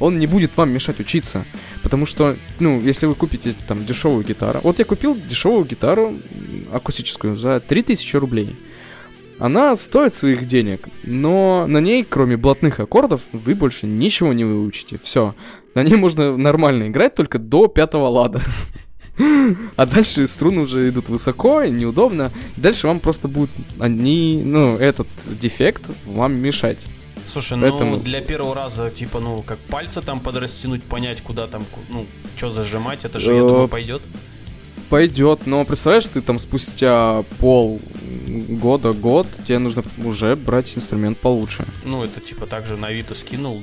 он не будет вам мешать учиться. Потому что, ну, если вы купите там дешевую гитару. Вот я купил дешевую гитару акустическую за 3000 рублей. Она стоит своих денег, но на ней, кроме блатных аккордов, вы больше ничего не выучите. Все. На ней можно нормально играть только до пятого лада. А дальше струны уже идут высоко, и неудобно. Дальше вам просто будут они, ну, этот дефект вам мешать. Слушай, Поэтому... ну для первого раза, типа, ну, как пальцы там подрастянуть, понять, куда там, ну, что зажимать, это же, я думаю, э, пойдет пойдет, но представляешь, ты там спустя пол года, год, тебе нужно уже брать инструмент получше. Ну, это типа так же на Авито скинул,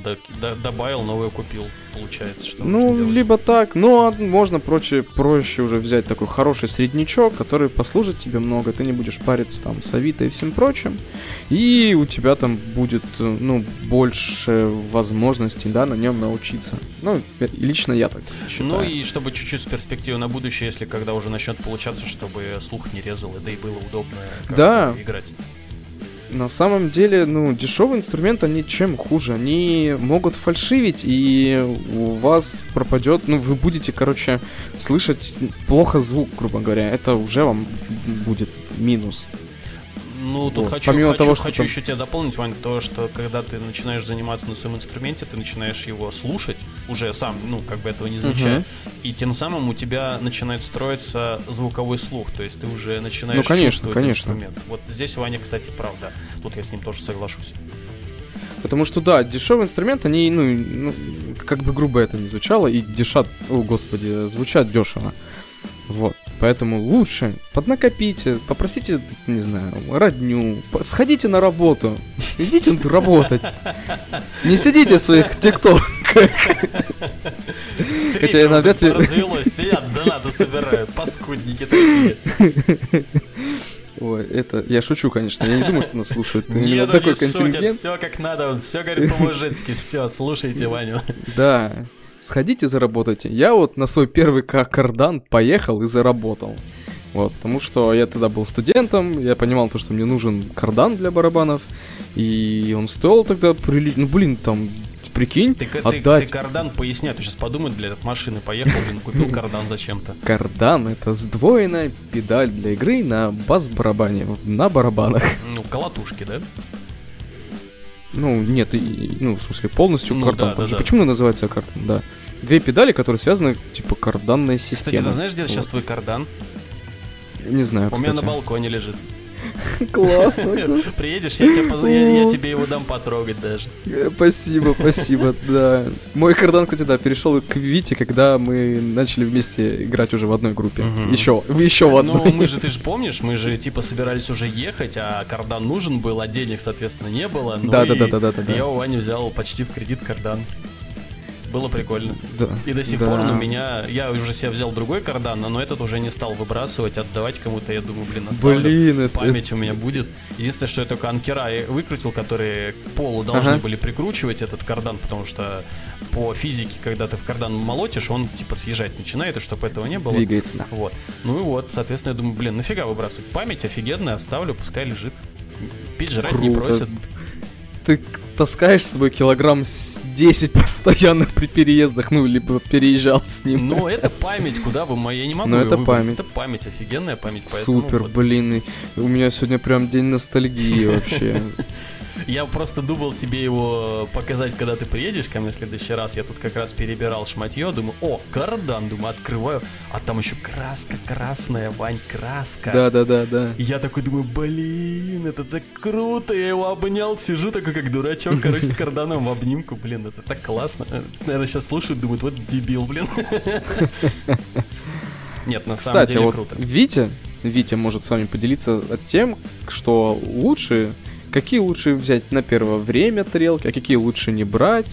добавил, новое купил, получается, что Ну, либо так, но можно проще, проще уже взять такой хороший среднячок, который послужит тебе много, ты не будешь париться там с Авито и всем прочим, и у тебя там будет, ну, больше возможностей, да, на нем научиться. Ну, лично я так считаю. Ну и чтобы чуть-чуть с перспективы на будущее, если когда уже начнет получаться, чтобы слух не резал, да и было удобно да. играть. На самом деле, ну, дешевый инструмент, они чем хуже? Они могут фальшивить, и у вас пропадет, ну, вы будете, короче, слышать плохо звук, грубо говоря. Это уже вам будет минус. Ну, тут вот. хочу, Помимо хочу, того, что хочу там... еще тебя дополнить, Вань, то, что когда ты начинаешь заниматься на своем инструменте, ты начинаешь его слушать, уже сам, ну, как бы этого не замечая, uh и тем самым у тебя начинает строиться звуковой слух, то есть ты уже начинаешь ну, конечно, чувствовать конечно. инструмент. Вот здесь Ваня, кстати, правда. Тут я с ним тоже соглашусь. Потому что, да, дешевый инструмент, они, ну, ну, как бы грубо это не звучало, и дешат, о господи, звучат дешево. Вот. Поэтому лучше поднакопите, попросите, не знаю, родню, сходите на работу, идите работать. Не сидите в своих тиктоках. Хотя я навряд ли... Развелось, сидят, донаты собирают, паскудники такие. Ой, это... Я шучу, конечно, я не думаю, что нас слушают. Не, ну такой контингент. все как надо, все говорит по-мужицки, все, слушайте Ваню. Да, сходите заработайте. Я вот на свой первый кардан поехал и заработал. Вот, потому что я тогда был студентом, я понимал то, что мне нужен кардан для барабанов, и он стоил тогда прилично, ну блин, там, прикинь, ты, отдать... ты, ты кардан поясняй, а ты сейчас подумай, для от машины поехал, блин, купил кардан зачем-то. Кардан — это сдвоенная педаль для игры на бас-барабане, на барабанах. Ну, колотушки, да? Ну, нет, и, ну, в смысле, полностью ну, кардан. Да, да, да. Почему он называется кардан? Да. Две педали, которые связаны, типа, карданная система. Кстати, ты знаешь, где вот. сейчас твой кардан? Не знаю, У кстати. меня на балконе лежит. Классно. Приедешь, я тебе, поз... я, я тебе его дам потрогать даже. Э, спасибо, спасибо, да. Мой кардан, кстати, да, перешел к Вите, когда мы начали вместе играть уже в одной группе. Угу. Еще, еще в одной. Ну, мы же, ты же помнишь, мы же типа собирались уже ехать, а кардан нужен был, а денег, соответственно, не было. Ну да, да, да, да, да, да. Я у Вани взял почти в кредит кардан. Было прикольно. Да. И до сих да. пор он у меня... Я уже себе взял другой кардан, но этот уже не стал выбрасывать, отдавать кому-то. Я думаю, блин, оставлю. Блин, это... Память у меня будет. Единственное, что я только анкера выкрутил, которые к полу должны ага. были прикручивать этот кардан, потому что по физике, когда ты в кардан молотишь, он типа съезжать начинает, и чтобы этого не было. Двигается, да. Вот. Ну и вот, соответственно, я думаю, блин, нафига выбрасывать? Память офигенная, оставлю, пускай лежит. Пить жрать Круто. не просит. Ты таскаешь с собой килограмм 10 постоянно при переездах, ну, либо переезжал с ним. Ну, это память, куда вы, я не могу Но это выбросить. память. Это память, офигенная память. Супер, вот. блин, у меня сегодня прям день ностальгии вообще. Я просто думал тебе его показать, когда ты приедешь ко мне в следующий раз. Я тут как раз перебирал шматье, думаю, о, кардан, думаю, открываю, а там еще краска красная, Вань, краска. Да-да-да, да. Я такой думаю, блин, это так круто, я его обнял, сижу такой как дурачок, короче, с карданом в обнимку, блин, это так классно. Наверное, сейчас слушают, думают, вот дебил, блин. Нет, на самом деле круто. Витя, Витя может с вами поделиться тем, что лучше какие лучше взять на первое время тарелки, а какие лучше не брать.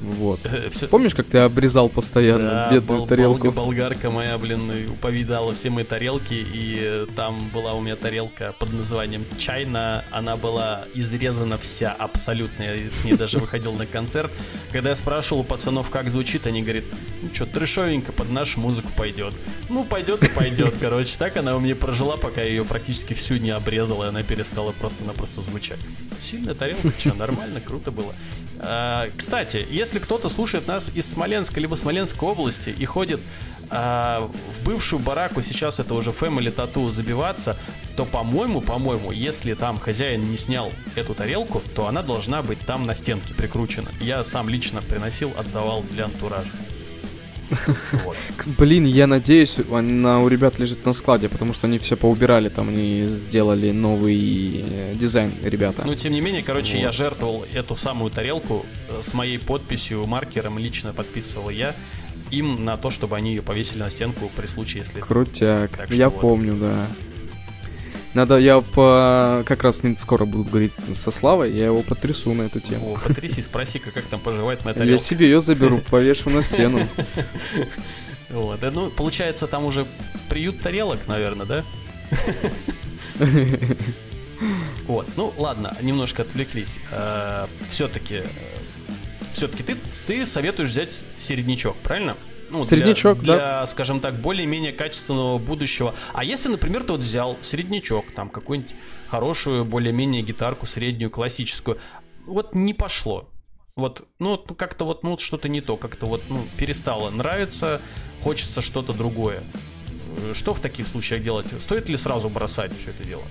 Вот. Э. Помнишь, как ты обрезал постоянно да, бедную бол- тарелку? болгарка моя, блин, уповидала все мои тарелки, и там была у меня тарелка под названием Чайна. Она была изрезана вся абсолютно. Я с ней даже выходил на концерт. Когда я спрашивал у пацанов, как звучит, они говорят, ну что, трешовенько под нашу музыку пойдет. Ну, пойдет и пойдет, короче. Так она у меня прожила, пока я ее практически всю не обрезала, и она перестала просто-напросто звучать. Сильная тарелка, что, нормально, круто было. А, кстати, если кто-то слушает нас из Смоленска либо Смоленской области и ходит а, в бывшую бараку, сейчас это уже Family Tattoo забиваться, то, по-моему, по-моему, если там хозяин не снял эту тарелку, то она должна быть там на стенке прикручена. Я сам лично приносил, отдавал для антуража. Вот. Блин, я надеюсь, она у ребят лежит на складе, потому что они все поубирали, там они сделали новый э, дизайн, ребята. Ну, тем не менее, короче, вот. я жертвовал эту самую тарелку э, с моей подписью, маркером, лично подписывал я им на то, чтобы они ее повесили на стенку при случае, если... Крутяк, я вот. помню, да. Надо, я по... как раз скоро буду говорить со Славой, я его потрясу на эту тему. О, потряси, спроси-ка, как там поживает моя тарелка. Я себе ее заберу, повешу на стену. Вот, ну, получается, там уже приют тарелок, наверное, да? Вот, ну ладно, немножко отвлеклись. Э, все-таки, все-таки ты, ты советуешь взять середнячок, правильно? Ну, среднячок, для, да. Для, скажем так, более-менее качественного будущего. А если, например, ты вот взял среднячок, там какую-нибудь хорошую, более-менее гитарку среднюю, классическую, вот не пошло. Вот, ну, как-то вот, ну, что-то не то, как-то вот, ну, перестало нравиться, хочется что-то другое. Что в таких случаях делать? Стоит ли сразу бросать все это дело?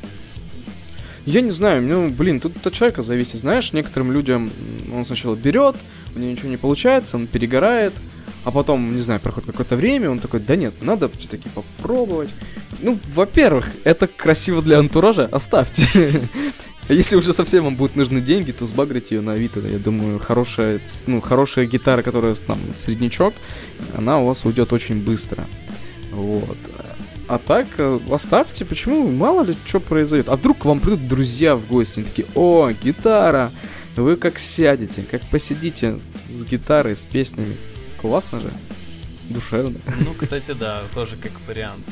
Я не знаю, ну, блин, тут от человека зависит. Знаешь, некоторым людям он сначала берет, у него ничего не получается, он перегорает, а потом, не знаю, проходит какое-то время, он такой, да нет, надо все-таки попробовать. Ну, во-первых, это красиво для антуража, оставьте. Если уже совсем вам будут нужны деньги, то сбагрите ее на Авито. Я думаю, хорошая, ну, хорошая гитара, которая там среднячок, она у вас уйдет очень быстро. Вот. А так, э, оставьте, почему? Мало ли что произойдет. А вдруг к вам придут друзья в гости, они такие, о, гитара! Вы как сядете, как посидите с гитарой, с песнями. Классно же. Душевно. Ну, кстати, да, тоже как вариант.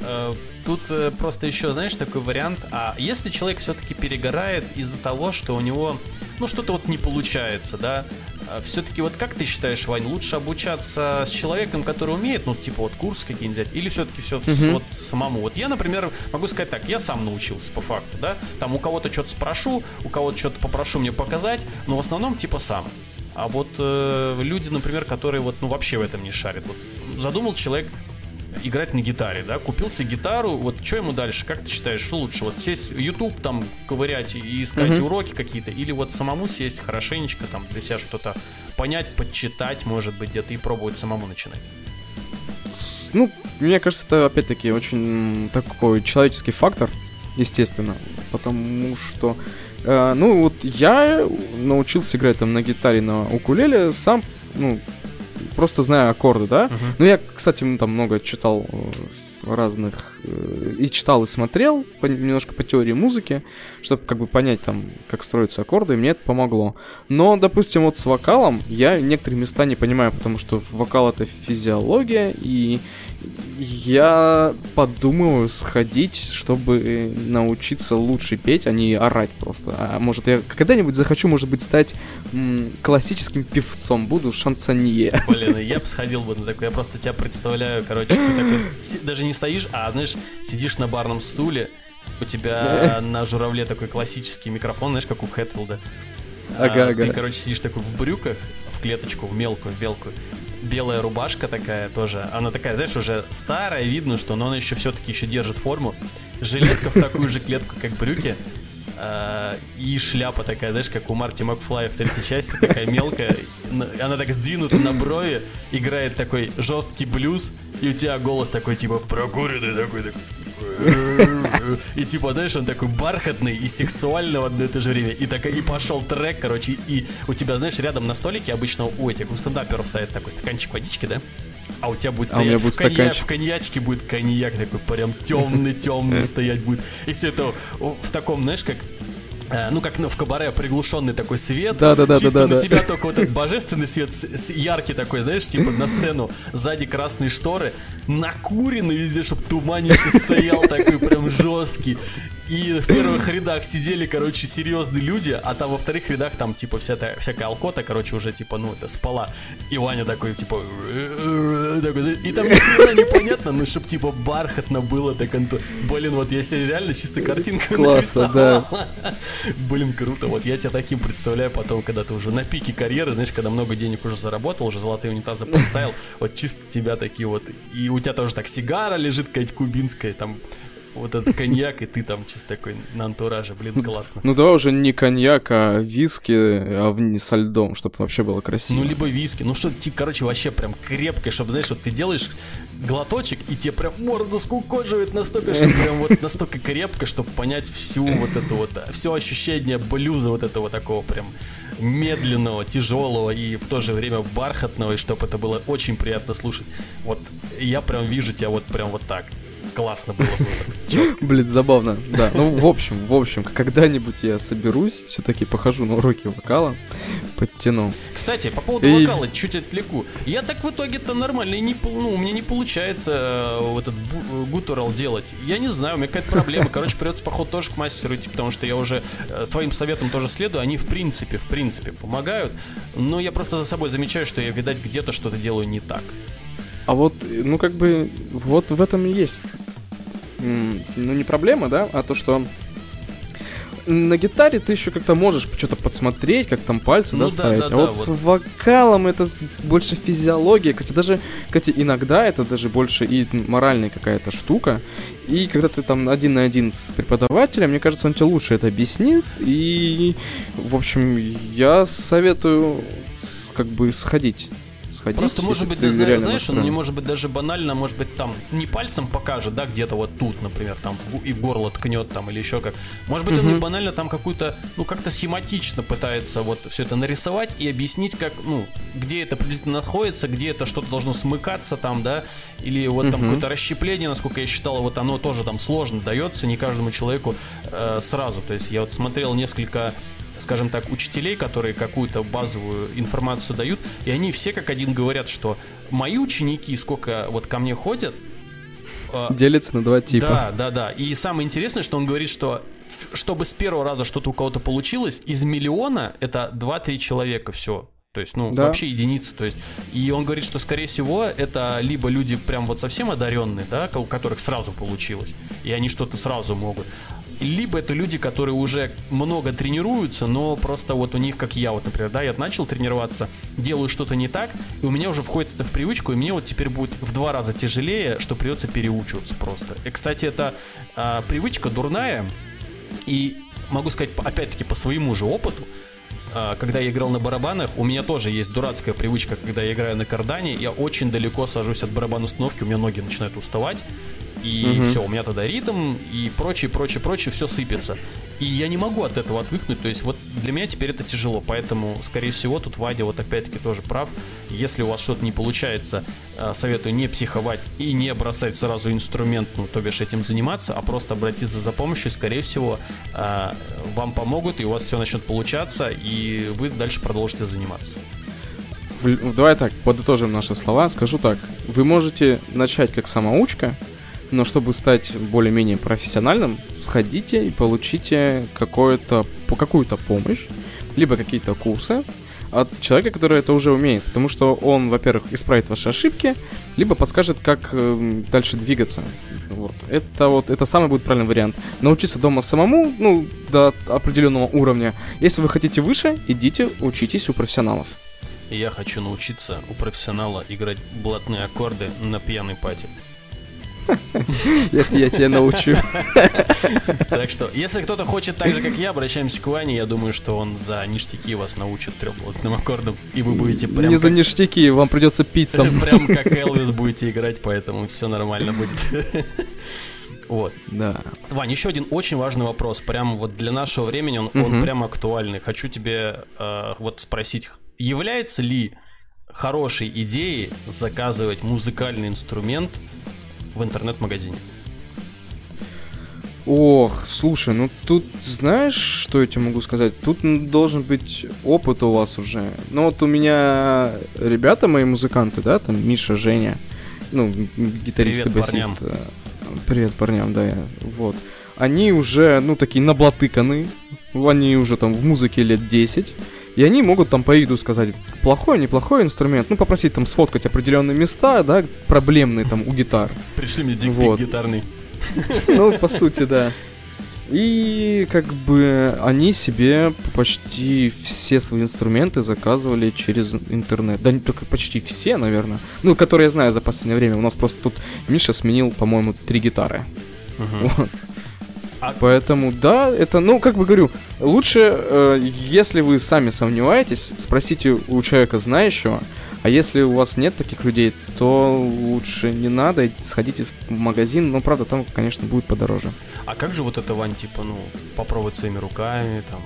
Э, тут э, просто еще, знаешь, такой вариант. А если человек все-таки перегорает из-за того, что у него, ну, что-то вот не получается, да, а все-таки вот как ты считаешь, Вань, лучше обучаться с человеком, который умеет, ну, типа вот курс какие-нибудь взять, или все-таки все uh-huh. вот самому? Вот я, например, могу сказать так, я сам научился по факту, да, там у кого-то что-то спрошу, у кого-то что-то попрошу мне показать, но в основном типа сам. А вот э, люди, например, которые вот ну вообще в этом не шарят. Вот задумал человек играть на гитаре, да, купил себе гитару, вот что ему дальше, как ты считаешь, что лучше, вот сесть в YouTube там ковырять и искать mm-hmm. уроки какие-то, или вот самому сесть хорошенечко там для себя что-то понять, подчитать, может быть, где-то и пробовать самому начинать? Ну, мне кажется, это опять-таки очень такой человеческий фактор, естественно, потому что Э, ну, вот я научился играть там на гитаре, на укулеле, сам, ну, просто знаю аккорды, да. Uh-huh. Ну, я, кстати, там много читал э, разных э, и читал и смотрел по, немножко по теории музыки, чтобы как бы понять там, как строятся аккорды, и мне это помогло. Но, допустим, вот с вокалом я некоторые места не понимаю, потому что вокал это физиология, и я подумаю сходить, чтобы научиться лучше петь, а не орать просто. А может, я когда-нибудь захочу, может быть, стать классическим певцом, буду шансонье. Блин, я бы сходил бы на такое, я просто тебя представляю, короче, ты такой даже не стоишь, а, знаешь, сидишь на барном стуле, у тебя на журавле такой классический микрофон, знаешь, как у Хэтфилда. Ага, а, ага. Ты, короче, сидишь такой в брюках, в клеточку, в мелкую, в белкую, белая рубашка такая тоже. Она такая, знаешь, уже старая, видно, что но она еще все-таки еще держит форму. Жилетка в такую же клетку, как брюки. Uh, и шляпа такая, знаешь, как у Марти Макфлая в третьей части, такая мелкая. Она так сдвинута на брови, играет такой жесткий блюз, и у тебя голос такой, типа, прокуренный такой, такой. И типа, знаешь, он такой бархатный и сексуальный в одно и то же время. И, так, и пошел трек, короче, и у тебя, знаешь, рядом на столике обычно у этих, у стендаперов стоит такой стаканчик водички, да? А у тебя будет стоять а меня будет в, конья... в коньячке будет коньяк такой прям темный-темный стоять будет. И все это в таком, знаешь, как Э, ну, как ну, в кабаре приглушенный такой свет. Да, да, да, чисто да, да, на да. тебя только вот этот божественный свет, яркий такой, знаешь, типа на сцену, сзади красные шторы, накуренный везде, чтобы туманище стоял такой прям жесткий. И в первых рядах сидели, короче, серьезные люди, а там во вторых рядах там, типа, вся та, всякая алкота, короче, уже, типа, ну, это спала. И Ваня такой, типа, такой, и там ни непонятно, ну, чтоб, типа, бархатно было, так, блин, вот я себе реально чисто картинку Классно, да. Блин, круто, вот я тебя таким представляю потом, когда ты уже на пике карьеры, знаешь, когда много денег уже заработал, уже золотые унитазы поставил, вот чисто тебя такие вот, и у тебя тоже так сигара лежит какая-то кубинская, там вот этот коньяк, и ты там чисто такой на антураже, блин, классно. Ну да, уже не коньяк, а виски, а в... со льдом, чтобы вообще было красиво. Ну, либо виски, ну что, типа, короче, вообще прям крепкое, чтобы, знаешь, вот ты делаешь глоточек, и тебе прям морду скукоживает настолько, что прям вот настолько крепко, чтобы понять всю вот эту вот, все ощущение блюза вот этого такого прям медленного, тяжелого и в то же время бархатного, и чтобы это было очень приятно слушать. Вот я прям вижу тебя вот прям вот так классно было бы. Блин, забавно. Да, ну в общем, в общем, когда-нибудь я соберусь, все-таки похожу на уроки вокала, подтяну. Кстати, по поводу и... вокала, чуть отвлеку. Я так в итоге-то нормально, и не, ну, у меня не получается э, этот гутурал делать. Я не знаю, у меня какая-то проблема. Короче, придется, походу, тоже к мастеру идти, потому что я уже э, твоим советам тоже следую. Они, в принципе, в принципе, помогают. Но я просто за собой замечаю, что я, видать, где-то что-то делаю не так. А вот, ну, как бы, вот в этом и есть ну не проблема, да, а то, что на гитаре ты еще как-то можешь что-то подсмотреть, как там пальцы ну, да, ставить. Да, да, а вот, вот с вокалом это больше физиология. Кстати, даже, кстати, иногда это даже больше и моральная какая-то штука. И когда ты там один на один с преподавателем, мне кажется, он тебе лучше это объяснит. И, в общем, я советую как бы сходить ходить. Просто может быть, да, знаешь, знаешь он не может быть даже банально, может быть там не пальцем покажет, да, где-то вот тут, например, там и в горло ткнет там или еще как. Может быть, он не банально там какую-то, ну как-то схематично пытается вот все это нарисовать и объяснить, как, ну, где это приблизительно находится, где это что-то должно смыкаться там, да, или вот там какое-то расщепление, насколько я считал, вот оно тоже там сложно дается не каждому человеку э, сразу. То есть я вот смотрел несколько скажем так, учителей, которые какую-то базовую информацию дают, и они все как один говорят, что мои ученики, сколько вот ко мне ходят, а, Делятся на два типа. Да, да, да. И самое интересное, что он говорит, что чтобы с первого раза что-то у кого-то получилось, из миллиона это 2-3 человека все. То есть, ну, да. вообще единицы. То есть, и он говорит, что, скорее всего, это либо люди прям вот совсем одаренные, да, у которых сразу получилось, и они что-то сразу могут либо это люди, которые уже много тренируются, но просто вот у них, как я вот, например, да, я начал тренироваться, делаю что-то не так, и у меня уже входит это в привычку, и мне вот теперь будет в два раза тяжелее, что придется переучиваться просто. И, кстати, это а, привычка дурная, и могу сказать, опять-таки, по своему же опыту, а, когда я играл на барабанах, у меня тоже есть дурацкая привычка, когда я играю на кардане, я очень далеко сажусь от барабанной установки, у меня ноги начинают уставать, и угу. все, у меня тогда ритм и прочее, прочее, прочее, все сыпется. И я не могу от этого отвыкнуть, то есть вот для меня теперь это тяжело, поэтому, скорее всего, тут Вадя вот опять-таки тоже прав. Если у вас что-то не получается, э, советую не психовать и не бросать сразу инструмент, ну, то бишь этим заниматься, а просто обратиться за помощью, скорее всего, э, вам помогут, и у вас все начнет получаться, и вы дальше продолжите заниматься. Давай так, подытожим наши слова. Скажу так, вы можете начать как самоучка, но чтобы стать более-менее профессиональным, сходите и получите какую-то какую-то помощь, либо какие-то курсы от человека, который это уже умеет. Потому что он, во-первых, исправит ваши ошибки, либо подскажет, как э, дальше двигаться. Вот. Это вот это самый будет правильный вариант. Научиться дома самому, ну, до определенного уровня. Если вы хотите выше, идите, учитесь у профессионалов. Я хочу научиться у профессионала играть блатные аккорды на пьяной пати. Это я тебя научу. Так что, если кто-то хочет так же, как я, обращаемся к Ване. Я думаю, что он за ништяки вас научит трехплотным аккордом. И вы будете прям... Не за ништяки, вам придется пить сам. Прям как Элвис будете играть, поэтому все нормально будет. Вот. Да. Вань, еще один очень важный вопрос. Прям вот для нашего времени он, угу. он прям актуальный. Хочу тебе э, вот спросить, является ли хорошей идеей заказывать музыкальный инструмент в интернет-магазине? Ох, слушай, ну тут знаешь, что я тебе могу сказать? Тут должен быть опыт у вас уже. Ну вот у меня ребята мои музыканты, да, там Миша, Женя, ну, гитарист и басист. Парням. Привет парням, да, я, вот. Они уже, ну, такие наблатыканы, они уже там в музыке лет 10. И они могут там по виду сказать, плохой, неплохой инструмент, ну, попросить там сфоткать определенные места, да, проблемные там у гитар. Пришли мне дикпик вот. гитарный. Ну, по сути, да. И как бы они себе почти все свои инструменты заказывали через интернет. Да не только почти все, наверное. Ну, которые я знаю за последнее время. У нас просто тут Миша сменил, по-моему, три гитары. Угу. Вот. А... Поэтому, да, это, ну, как бы говорю, лучше, э, если вы сами сомневаетесь, спросите у человека знающего, а если у вас нет таких людей, то лучше не надо, сходите в магазин, но, правда, там, конечно, будет подороже. А как же вот это, Вань, типа, ну, попробовать своими руками, там,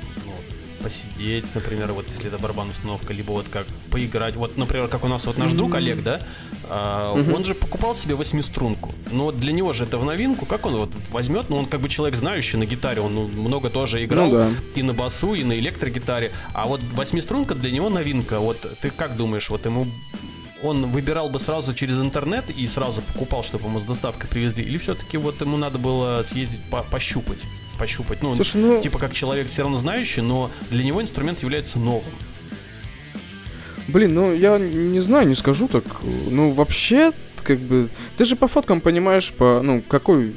посидеть, например, вот если это барабан установка, либо вот как поиграть. Вот, например, как у нас вот наш друг Олег, да, а, он же покупал себе восьмиструнку, но для него же это в новинку, как он вот возьмет, ну он как бы человек знающий на гитаре, он много тоже играл ну, да. и на басу, и на электрогитаре, а вот восьмиструнка для него новинка. Вот ты как думаешь, вот ему он выбирал бы сразу через интернет и сразу покупал, чтобы ему с доставкой привезли, или все-таки вот ему надо было съездить по пощупать? Пощупать. Ну, Слушай, ну... типа как человек все равно знающий, но для него инструмент является новым. Блин, ну я не знаю, не скажу так. Ну, вообще, как бы, ты же по фоткам понимаешь, по, ну, какой,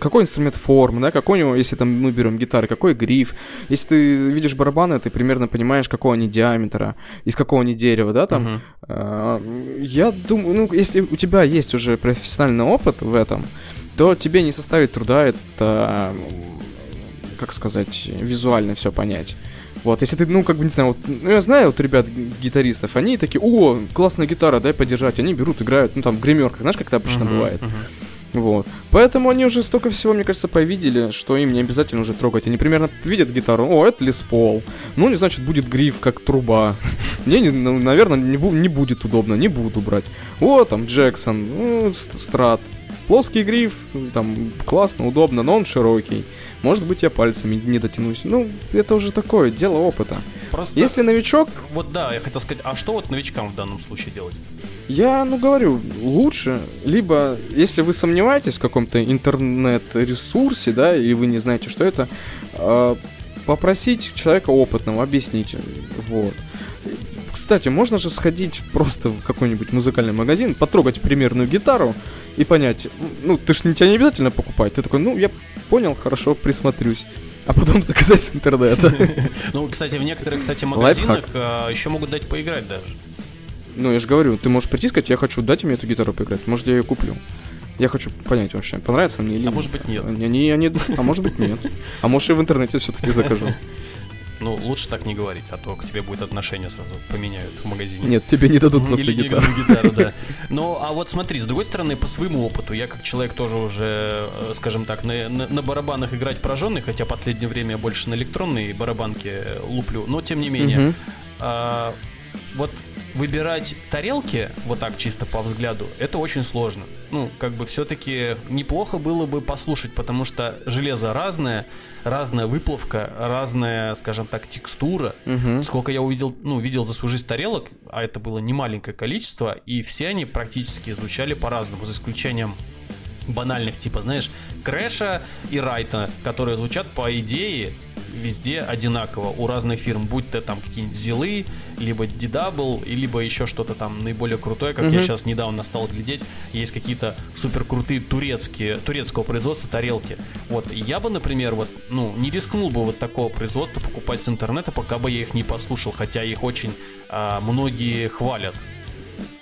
какой инструмент формы, да, какой у него, если там мы берем гитары, какой гриф. Если ты видишь барабаны, ты примерно понимаешь, какого они диаметра, из какого они дерева, да, там. Uh-huh. А, я думаю, ну, если у тебя есть уже профессиональный опыт в этом, то тебе не составит труда это, как сказать, визуально все понять. Вот, если ты, ну, как бы, не знаю, вот, ну, я знаю вот ребят, гитаристов, они такие, о, классная гитара, дай подержать, они берут, играют, ну, там, в гримерках, знаешь, как это обычно uh-huh, бывает. Uh-huh. Вот. Поэтому они уже столько всего, мне кажется, повидели, что им не обязательно уже трогать. Они примерно видят гитару, о, это Лес Пол. Ну, не значит, будет гриф, как труба. Мне, ну, наверное, не, не будет удобно, не буду брать. О, там, Джексон, ну, Страт, Плоский гриф, там, классно, удобно, но он широкий. Может быть, я пальцами не дотянусь. Ну, это уже такое, дело опыта. Просто... Если новичок... Вот да, я хотел сказать, а что вот новичкам в данном случае делать? Я, ну, говорю, лучше, либо, если вы сомневаетесь в каком-то интернет-ресурсе, да, и вы не знаете, что это, э, попросить человека опытного, объяснить, вот. Кстати, можно же сходить просто в какой-нибудь музыкальный магазин, потрогать примерную гитару и понять, ну, ты ж тебя не обязательно покупать. Ты такой, ну, я понял, хорошо, присмотрюсь. А потом заказать с интернета. Ну, кстати, в некоторых, кстати, магазинах а, еще могут дать поиграть даже. Ну, я же говорю, ты можешь прийти сказать, я хочу, дайте мне эту гитару поиграть, может, я ее куплю. Я хочу понять вообще, понравится мне или нет. А может быть нет. Не, не, не, а может быть нет. А может и в интернете все-таки закажу. Ну, лучше так не говорить, а то к тебе будет отношение сразу поменяют в магазине. Нет, тебе не дадут просто Или гитару. Гитару, да. Ну, а вот смотри, с другой стороны, по своему опыту, я как человек тоже уже, э, скажем так, на, на, на барабанах играть пораженный, хотя последнее время я больше на электронные барабанки луплю, но тем не менее. Угу. А, вот выбирать тарелки, вот так чисто по взгляду, это очень сложно. Ну, как бы все-таки неплохо было бы послушать, потому что железо разное, разная выплавка, разная, скажем так, текстура. Угу. Сколько я увидел, ну, видел за свою жизнь тарелок, а это было немаленькое количество, и все они практически звучали по-разному, за исключением банальных, типа, знаешь, Крэша и Райта, которые звучат по идее везде одинаково у разных фирм, будь то там какие-нибудь Зилы, либо Дидабл, либо еще что-то там наиболее крутое, как mm-hmm. я сейчас недавно стал глядеть, есть какие-то супер крутые турецкие, турецкого производства тарелки. Вот, я бы, например, вот, ну, не рискнул бы вот такого производства покупать с интернета, пока бы я их не послушал, хотя их очень а, многие хвалят.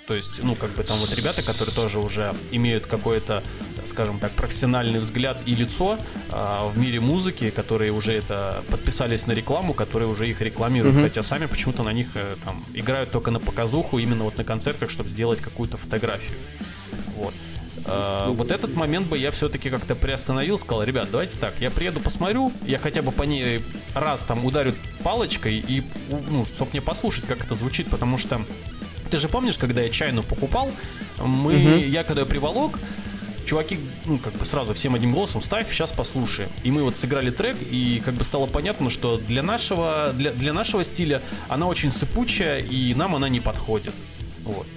То есть, ну, как бы там вот ребята, которые тоже уже имеют какой-то, скажем так, профессиональный взгляд и лицо а, в мире музыки, которые уже это подписались на рекламу, которые уже их рекламируют, mm-hmm. хотя сами почему-то на них э, там играют только на показуху, именно вот на концертах, чтобы сделать какую-то фотографию. Вот. Uh, вот этот момент бы я все-таки как-то приостановил, сказал, ребят, давайте так, я приеду, посмотрю, я хотя бы по ней раз там ударю палочкой и, ну, чтобы мне послушать, как это звучит, потому что ты же помнишь, когда я чайну покупал, мы, угу. я когда ее приволок, чуваки, ну, как бы сразу всем одним голосом, ставь, сейчас послушаем. И мы вот сыграли трек, и как бы стало понятно, что для нашего, для, для нашего стиля она очень сыпучая, и нам она не подходит. Вот.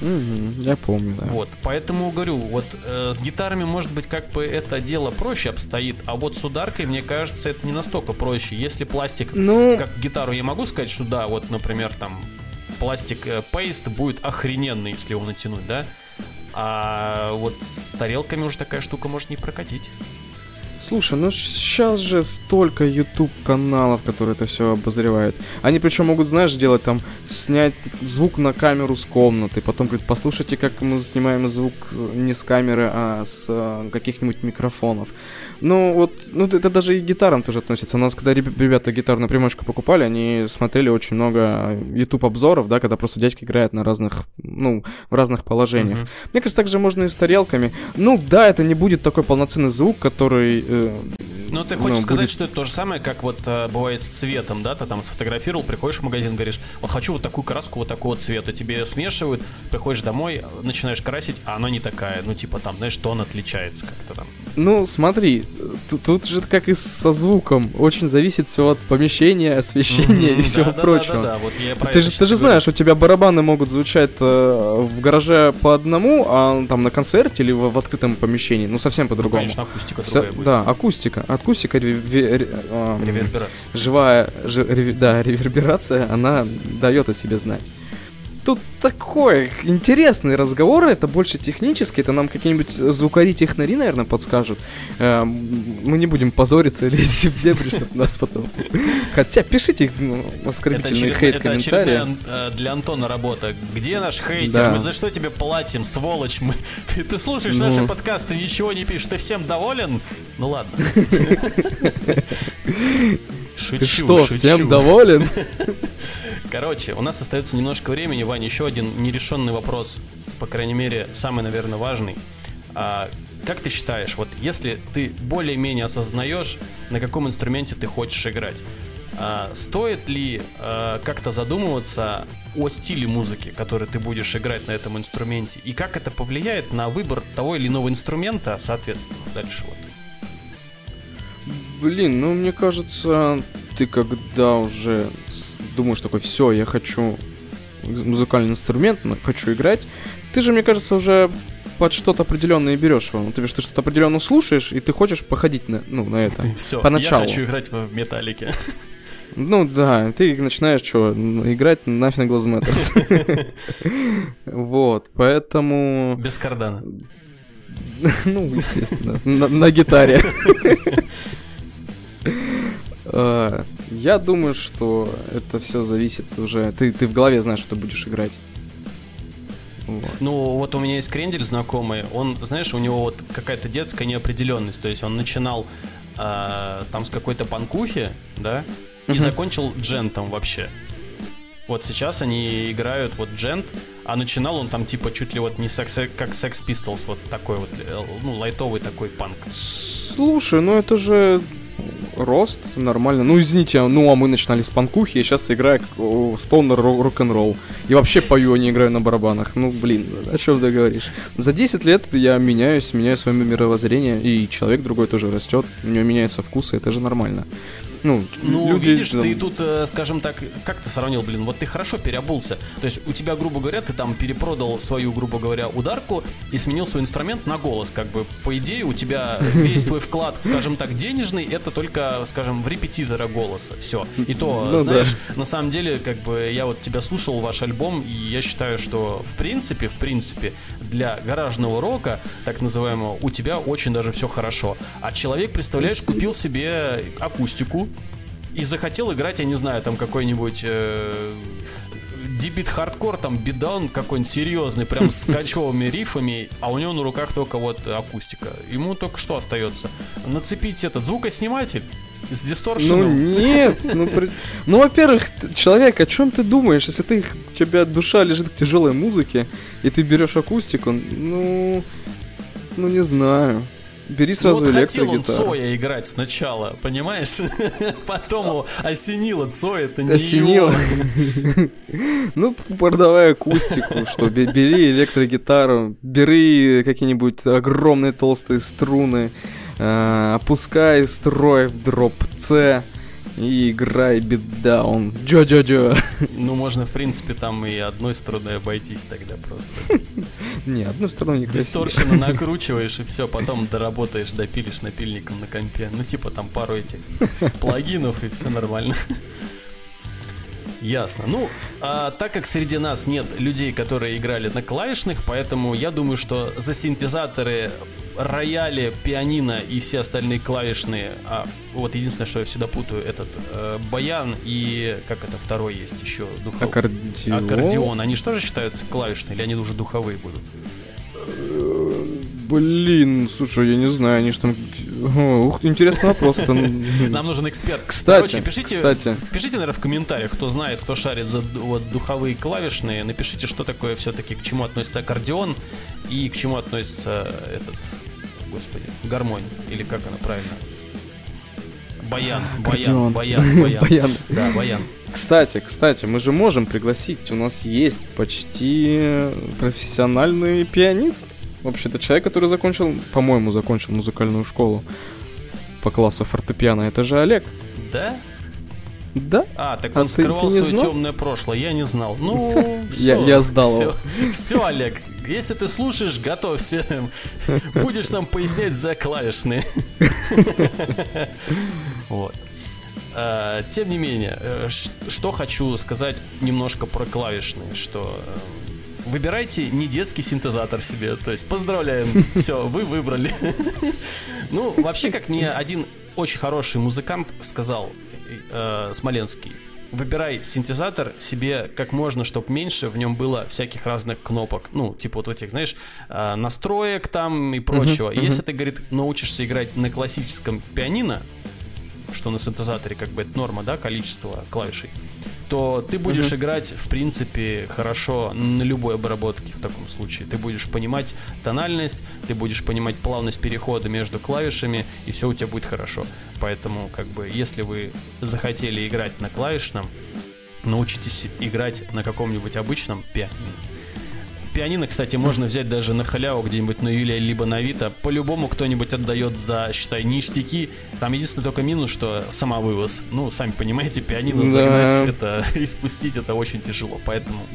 Угу, я помню, да. Вот, поэтому говорю, вот э, с гитарами, может быть, как бы это дело проще обстоит, а вот с ударкой, мне кажется, это не настолько проще. Если пластик, ну... как гитару, я могу сказать, что да, вот, например, там пластик э, пейст будет охрененный, если его натянуть, да? А вот с тарелками уже такая штука может не прокатить. Слушай, ну сейчас же столько YouTube каналов, которые это все обозревают. Они причем могут, знаешь, делать там, снять звук на камеру с комнаты, потом говорит, послушайте, как мы снимаем звук не с камеры, а с а, каких-нибудь микрофонов. Ну вот, ну это даже и к гитарам тоже относится. У нас, когда ребята гитарную примочку покупали, они смотрели очень много YouTube обзоров, да, когда просто дядька играет на разных, ну, в разных положениях. Uh-huh. Мне кажется, также можно и с тарелками. Ну да, это не будет такой полноценный звук, который э, ну, ты хочешь ну, сказать, будет... что это то же самое, как вот э, бывает с цветом, да? Ты там сфотографировал, приходишь в магазин, говоришь, вот хочу вот такую краску вот такого цвета. Тебе смешивают, приходишь домой, начинаешь красить, а она не такая. Ну, типа там, знаешь, тон отличается как-то там. Ну, смотри, тут, же как и со звуком. Очень зависит все от помещения, освещения mm-hmm, и всего да, прочего. Да, да, да, вот я ты же, ты же знаешь, у тебя барабаны могут звучать э, в гараже по одному, а там на концерте или в, в открытом помещении, ну, совсем по-другому. Ну, конечно, акустика Вся, Да, акустика акустика, реверберация. живая, ж, да, реверберация, она дает о себе знать тут такой интересный разговор, это больше технический, это нам какие-нибудь звукари-технари, наверное, подскажут. Э, мы не будем позориться или лезть в дебри, чтобы нас потом... Хотя, пишите ну, оскорбительные хейт-комментарии. Это э, для Антона работа. Где наш хейтер? Да. Мы за что тебе платим, сволочь? Мы... Ты, ты слушаешь ну... наши подкасты, ничего не пишешь. Ты всем доволен? Ну ладно. Шучу, Ты что, шучу. всем доволен? Короче, у нас остается немножко времени, Ваня, еще один нерешенный вопрос, по крайней мере, самый, наверное, важный. А, как ты считаешь, вот если ты более-менее осознаешь, на каком инструменте ты хочешь играть, а, стоит ли а, как-то задумываться о стиле музыки, который ты будешь играть на этом инструменте, и как это повлияет на выбор того или иного инструмента, соответственно, дальше вот. Блин, ну мне кажется, ты когда уже думаешь такой, все, я хочу музыкальный инструмент, хочу играть, ты же, мне кажется, уже под что-то определенное берешь его. Ну, то есть ты что-то определенно слушаешь, и ты хочешь походить на, ну, на это. Все, поначалу. я хочу играть в металлике. Ну да, ты начинаешь что, играть нафиг Glass Matters. Вот, поэтому... Без кардана. Ну, естественно, на гитаре. Я думаю, что это все зависит уже. Ты, ты в голове знаешь, что ты будешь играть. Вот. Ну, вот у меня есть крендель знакомый, он, знаешь, у него вот какая-то детская неопределенность. То есть он начинал э, там с какой-то панкухи, да, и uh-huh. закончил джентом вообще. Вот сейчас они играют вот джент, а начинал он там типа чуть ли вот не секс, как Sex Pistols, вот такой вот, э, ну, лайтовый такой панк. Слушай, ну это же рост, нормально. Ну, извините, ну, а мы начинали с панкухи, я сейчас играю стонер рок-н-ролл. И вообще пою, а не играю на барабанах. Ну, блин, о чем ты говоришь? За 10 лет я меняюсь, меняю свое мировоззрение, и человек другой тоже растет, у него меняются вкусы, это же нормально. Ну, ну люди, видишь, там... ты тут, э, скажем так, как ты сравнил, блин, вот ты хорошо переобулся. То есть у тебя, грубо говоря, ты там перепродал свою, грубо говоря, ударку и сменил свой инструмент на голос. Как бы, по идее, у тебя весь твой вклад, скажем так, денежный, это только, скажем, в репетитора голоса. Все. И то, ну, знаешь, да. на самом деле, как бы, я вот тебя слушал, ваш альбом, и я считаю, что в принципе, в принципе, для гаражного рока, так называемого, у тебя очень даже все хорошо. А человек, представляешь, купил себе акустику, и захотел играть, я не знаю, там какой-нибудь э, дебит хардкор, там бидаун какой-нибудь серьезный, прям с качевыми рифами, а у него на руках только вот акустика. Ему только что остается? Нацепить этот звукосниматель с дисторшеном? Ну нет, ну, при... ну во-первых, человек, о чем ты думаешь, если ты, у тебя душа лежит к тяжелой музыке, и ты берешь акустику, ну, ну не знаю. Бери сразу ну, вот хотел он Цоя играть сначала, понимаешь? Потом его осенило Цоя, это не Осенило? Ну, продавай акустику, что бери электрогитару, бери какие-нибудь огромные толстые струны, а, опускай строй в дроп С, и играй битдаун. Джо-джо-джо. Ну, можно, в принципе, там и одной струной обойтись тогда просто. Не, одну струну не Дисторшена накручиваешь и все, потом доработаешь, допилишь напильником на компе. Ну, типа там пару этих плагинов и все нормально. Ясно. Ну, а так как среди нас нет людей, которые играли на клавишных, поэтому я думаю, что за синтезаторы, рояли, пианино и все остальные клавишные, а вот единственное, что я всегда путаю, этот э, баян и как это второй есть еще духовой. Аккордеон. Аккордеон. Они же тоже считаются клавишные или они уже духовые будут? Блин, слушай, я не знаю, они же там... Ух, интересный вопрос. Нам нужен эксперт. Кстати, Короче, пишите, кстати. пишите, наверное, в комментариях, кто знает, кто шарит за вот, духовые клавишные. Напишите, что такое все-таки, к чему относится аккордеон и к чему относится этот, господи, гармонь, или как она правильно? Баян, баян, баян, баян. баян. Да, баян. Кстати, кстати, мы же можем пригласить, у нас есть почти профессиональный пианист. Вообще, это человек, который закончил, по-моему, закончил музыкальную школу по классу фортепиано. Это же Олег. Да? Да. А, так он а скрывал свое темное прошлое, я не знал. Ну, все, я, я сдал все, все, Олег, если ты слушаешь, готовься. Будешь нам пояснять за клавишные. Вот. А, тем не менее, э, что хочу сказать немножко про клавишные, что э, Выбирайте не детский синтезатор себе. То есть поздравляем, все, вы выбрали. Ну, вообще, как мне один очень хороший музыкант сказал, э, Смоленский, выбирай синтезатор себе как можно, чтобы меньше в нем было всяких разных кнопок. Ну, типа вот этих, знаешь, э, настроек там и прочего. Uh-huh, uh-huh. Если ты, говорит, научишься играть на классическом пианино, что на синтезаторе как бы это норма, да, количество клавишей, то ты будешь uh-huh. играть, в принципе, хорошо на любой обработке в таком случае. Ты будешь понимать тональность, ты будешь понимать плавность перехода между клавишами, и все у тебя будет хорошо. Поэтому, как бы, если вы захотели играть на клавишном, научитесь играть на каком-нибудь обычном пианино. Пианино, кстати, можно взять даже на халяву где-нибудь на Юлия, либо на Авито. По-любому кто-нибудь отдает за, считай, ништяки. Там единственный только минус, что сама вывоз. Ну, сами понимаете, пианино да. загнать это и спустить это очень тяжело. Поэтому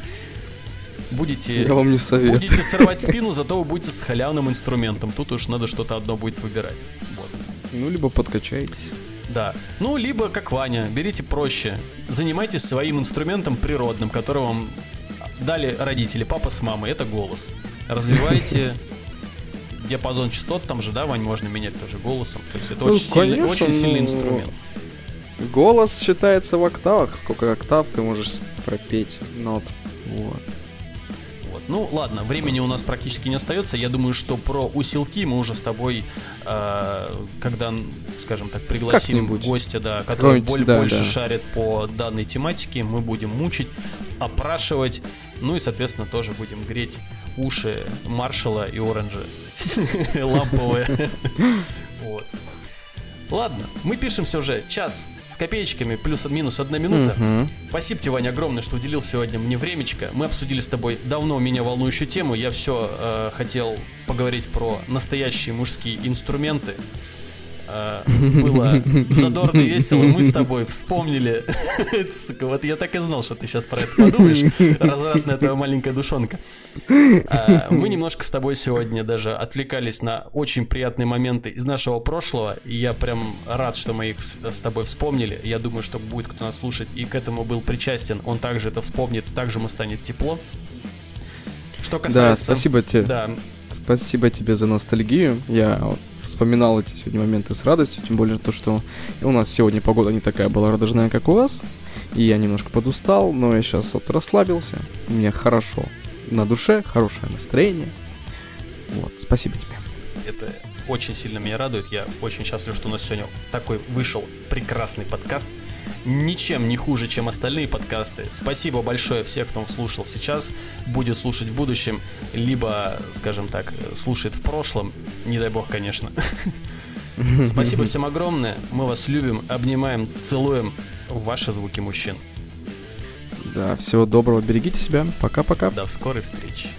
будете, Я вам не советую. будете срывать спину, зато вы будете с халявным инструментом. Тут уж надо что-то одно будет выбирать. Вот. Ну, либо подкачайтесь. Да. Ну, либо, как Ваня, берите проще. Занимайтесь своим инструментом природным, который вам дали родители, папа с мамой, это голос. Развивайте диапазон частот, там же, да, Вань, можно менять тоже голосом. То есть это ну, очень, конечно, сильный, очень сильный ну, инструмент. Голос считается в октавах. Сколько октав ты можешь пропеть нот. Вот. Вот. Ну ладно, времени у нас практически не остается. Я думаю, что про усилки мы уже с тобой, э, когда, скажем так, пригласим гостя, да, который боль, да, больше да. шарит по данной тематике, мы будем мучить, опрашивать ну и, соответственно, тоже будем греть уши Маршала и Оранжа ламповые. Вот. Ладно, мы пишемся уже час с копеечками, плюс-минус одна минута. Угу. Спасибо тебе, Ваня, огромное, что уделил сегодня мне времечко. Мы обсудили с тобой давно меня волнующую тему. Я все э, хотел поговорить про настоящие мужские инструменты. Э, было задорно и весело, мы с тобой вспомнили. Вот я так и знал, что ты сейчас про это подумаешь. Развратная твоя маленькая душонка. Э, мы немножко с тобой сегодня даже отвлекались на очень приятные моменты из нашего прошлого. И я прям рад, что мы их с тобой вспомнили. Я думаю, что будет кто нас слушать и к этому был причастен. Он также это вспомнит, также ему станет тепло. Что касается... Да, спасибо тебе. Да. Спасибо тебе за ностальгию. Я вспоминал эти сегодня моменты с радостью, тем более то, что у нас сегодня погода не такая была радужная, как у вас, и я немножко подустал, но я сейчас вот расслабился, у меня хорошо на душе, хорошее настроение. Вот, спасибо тебе. Это очень сильно меня радует. Я очень счастлив, что у нас сегодня такой вышел прекрасный подкаст. Ничем не хуже, чем остальные подкасты. Спасибо большое всех, кто слушал сейчас, будет слушать в будущем, либо, скажем так, слушает в прошлом. Не дай бог, конечно. Спасибо всем огромное. Мы вас любим, обнимаем, целуем. Ваши звуки мужчин. Да, всего доброго, берегите себя. Пока-пока. До скорой встречи.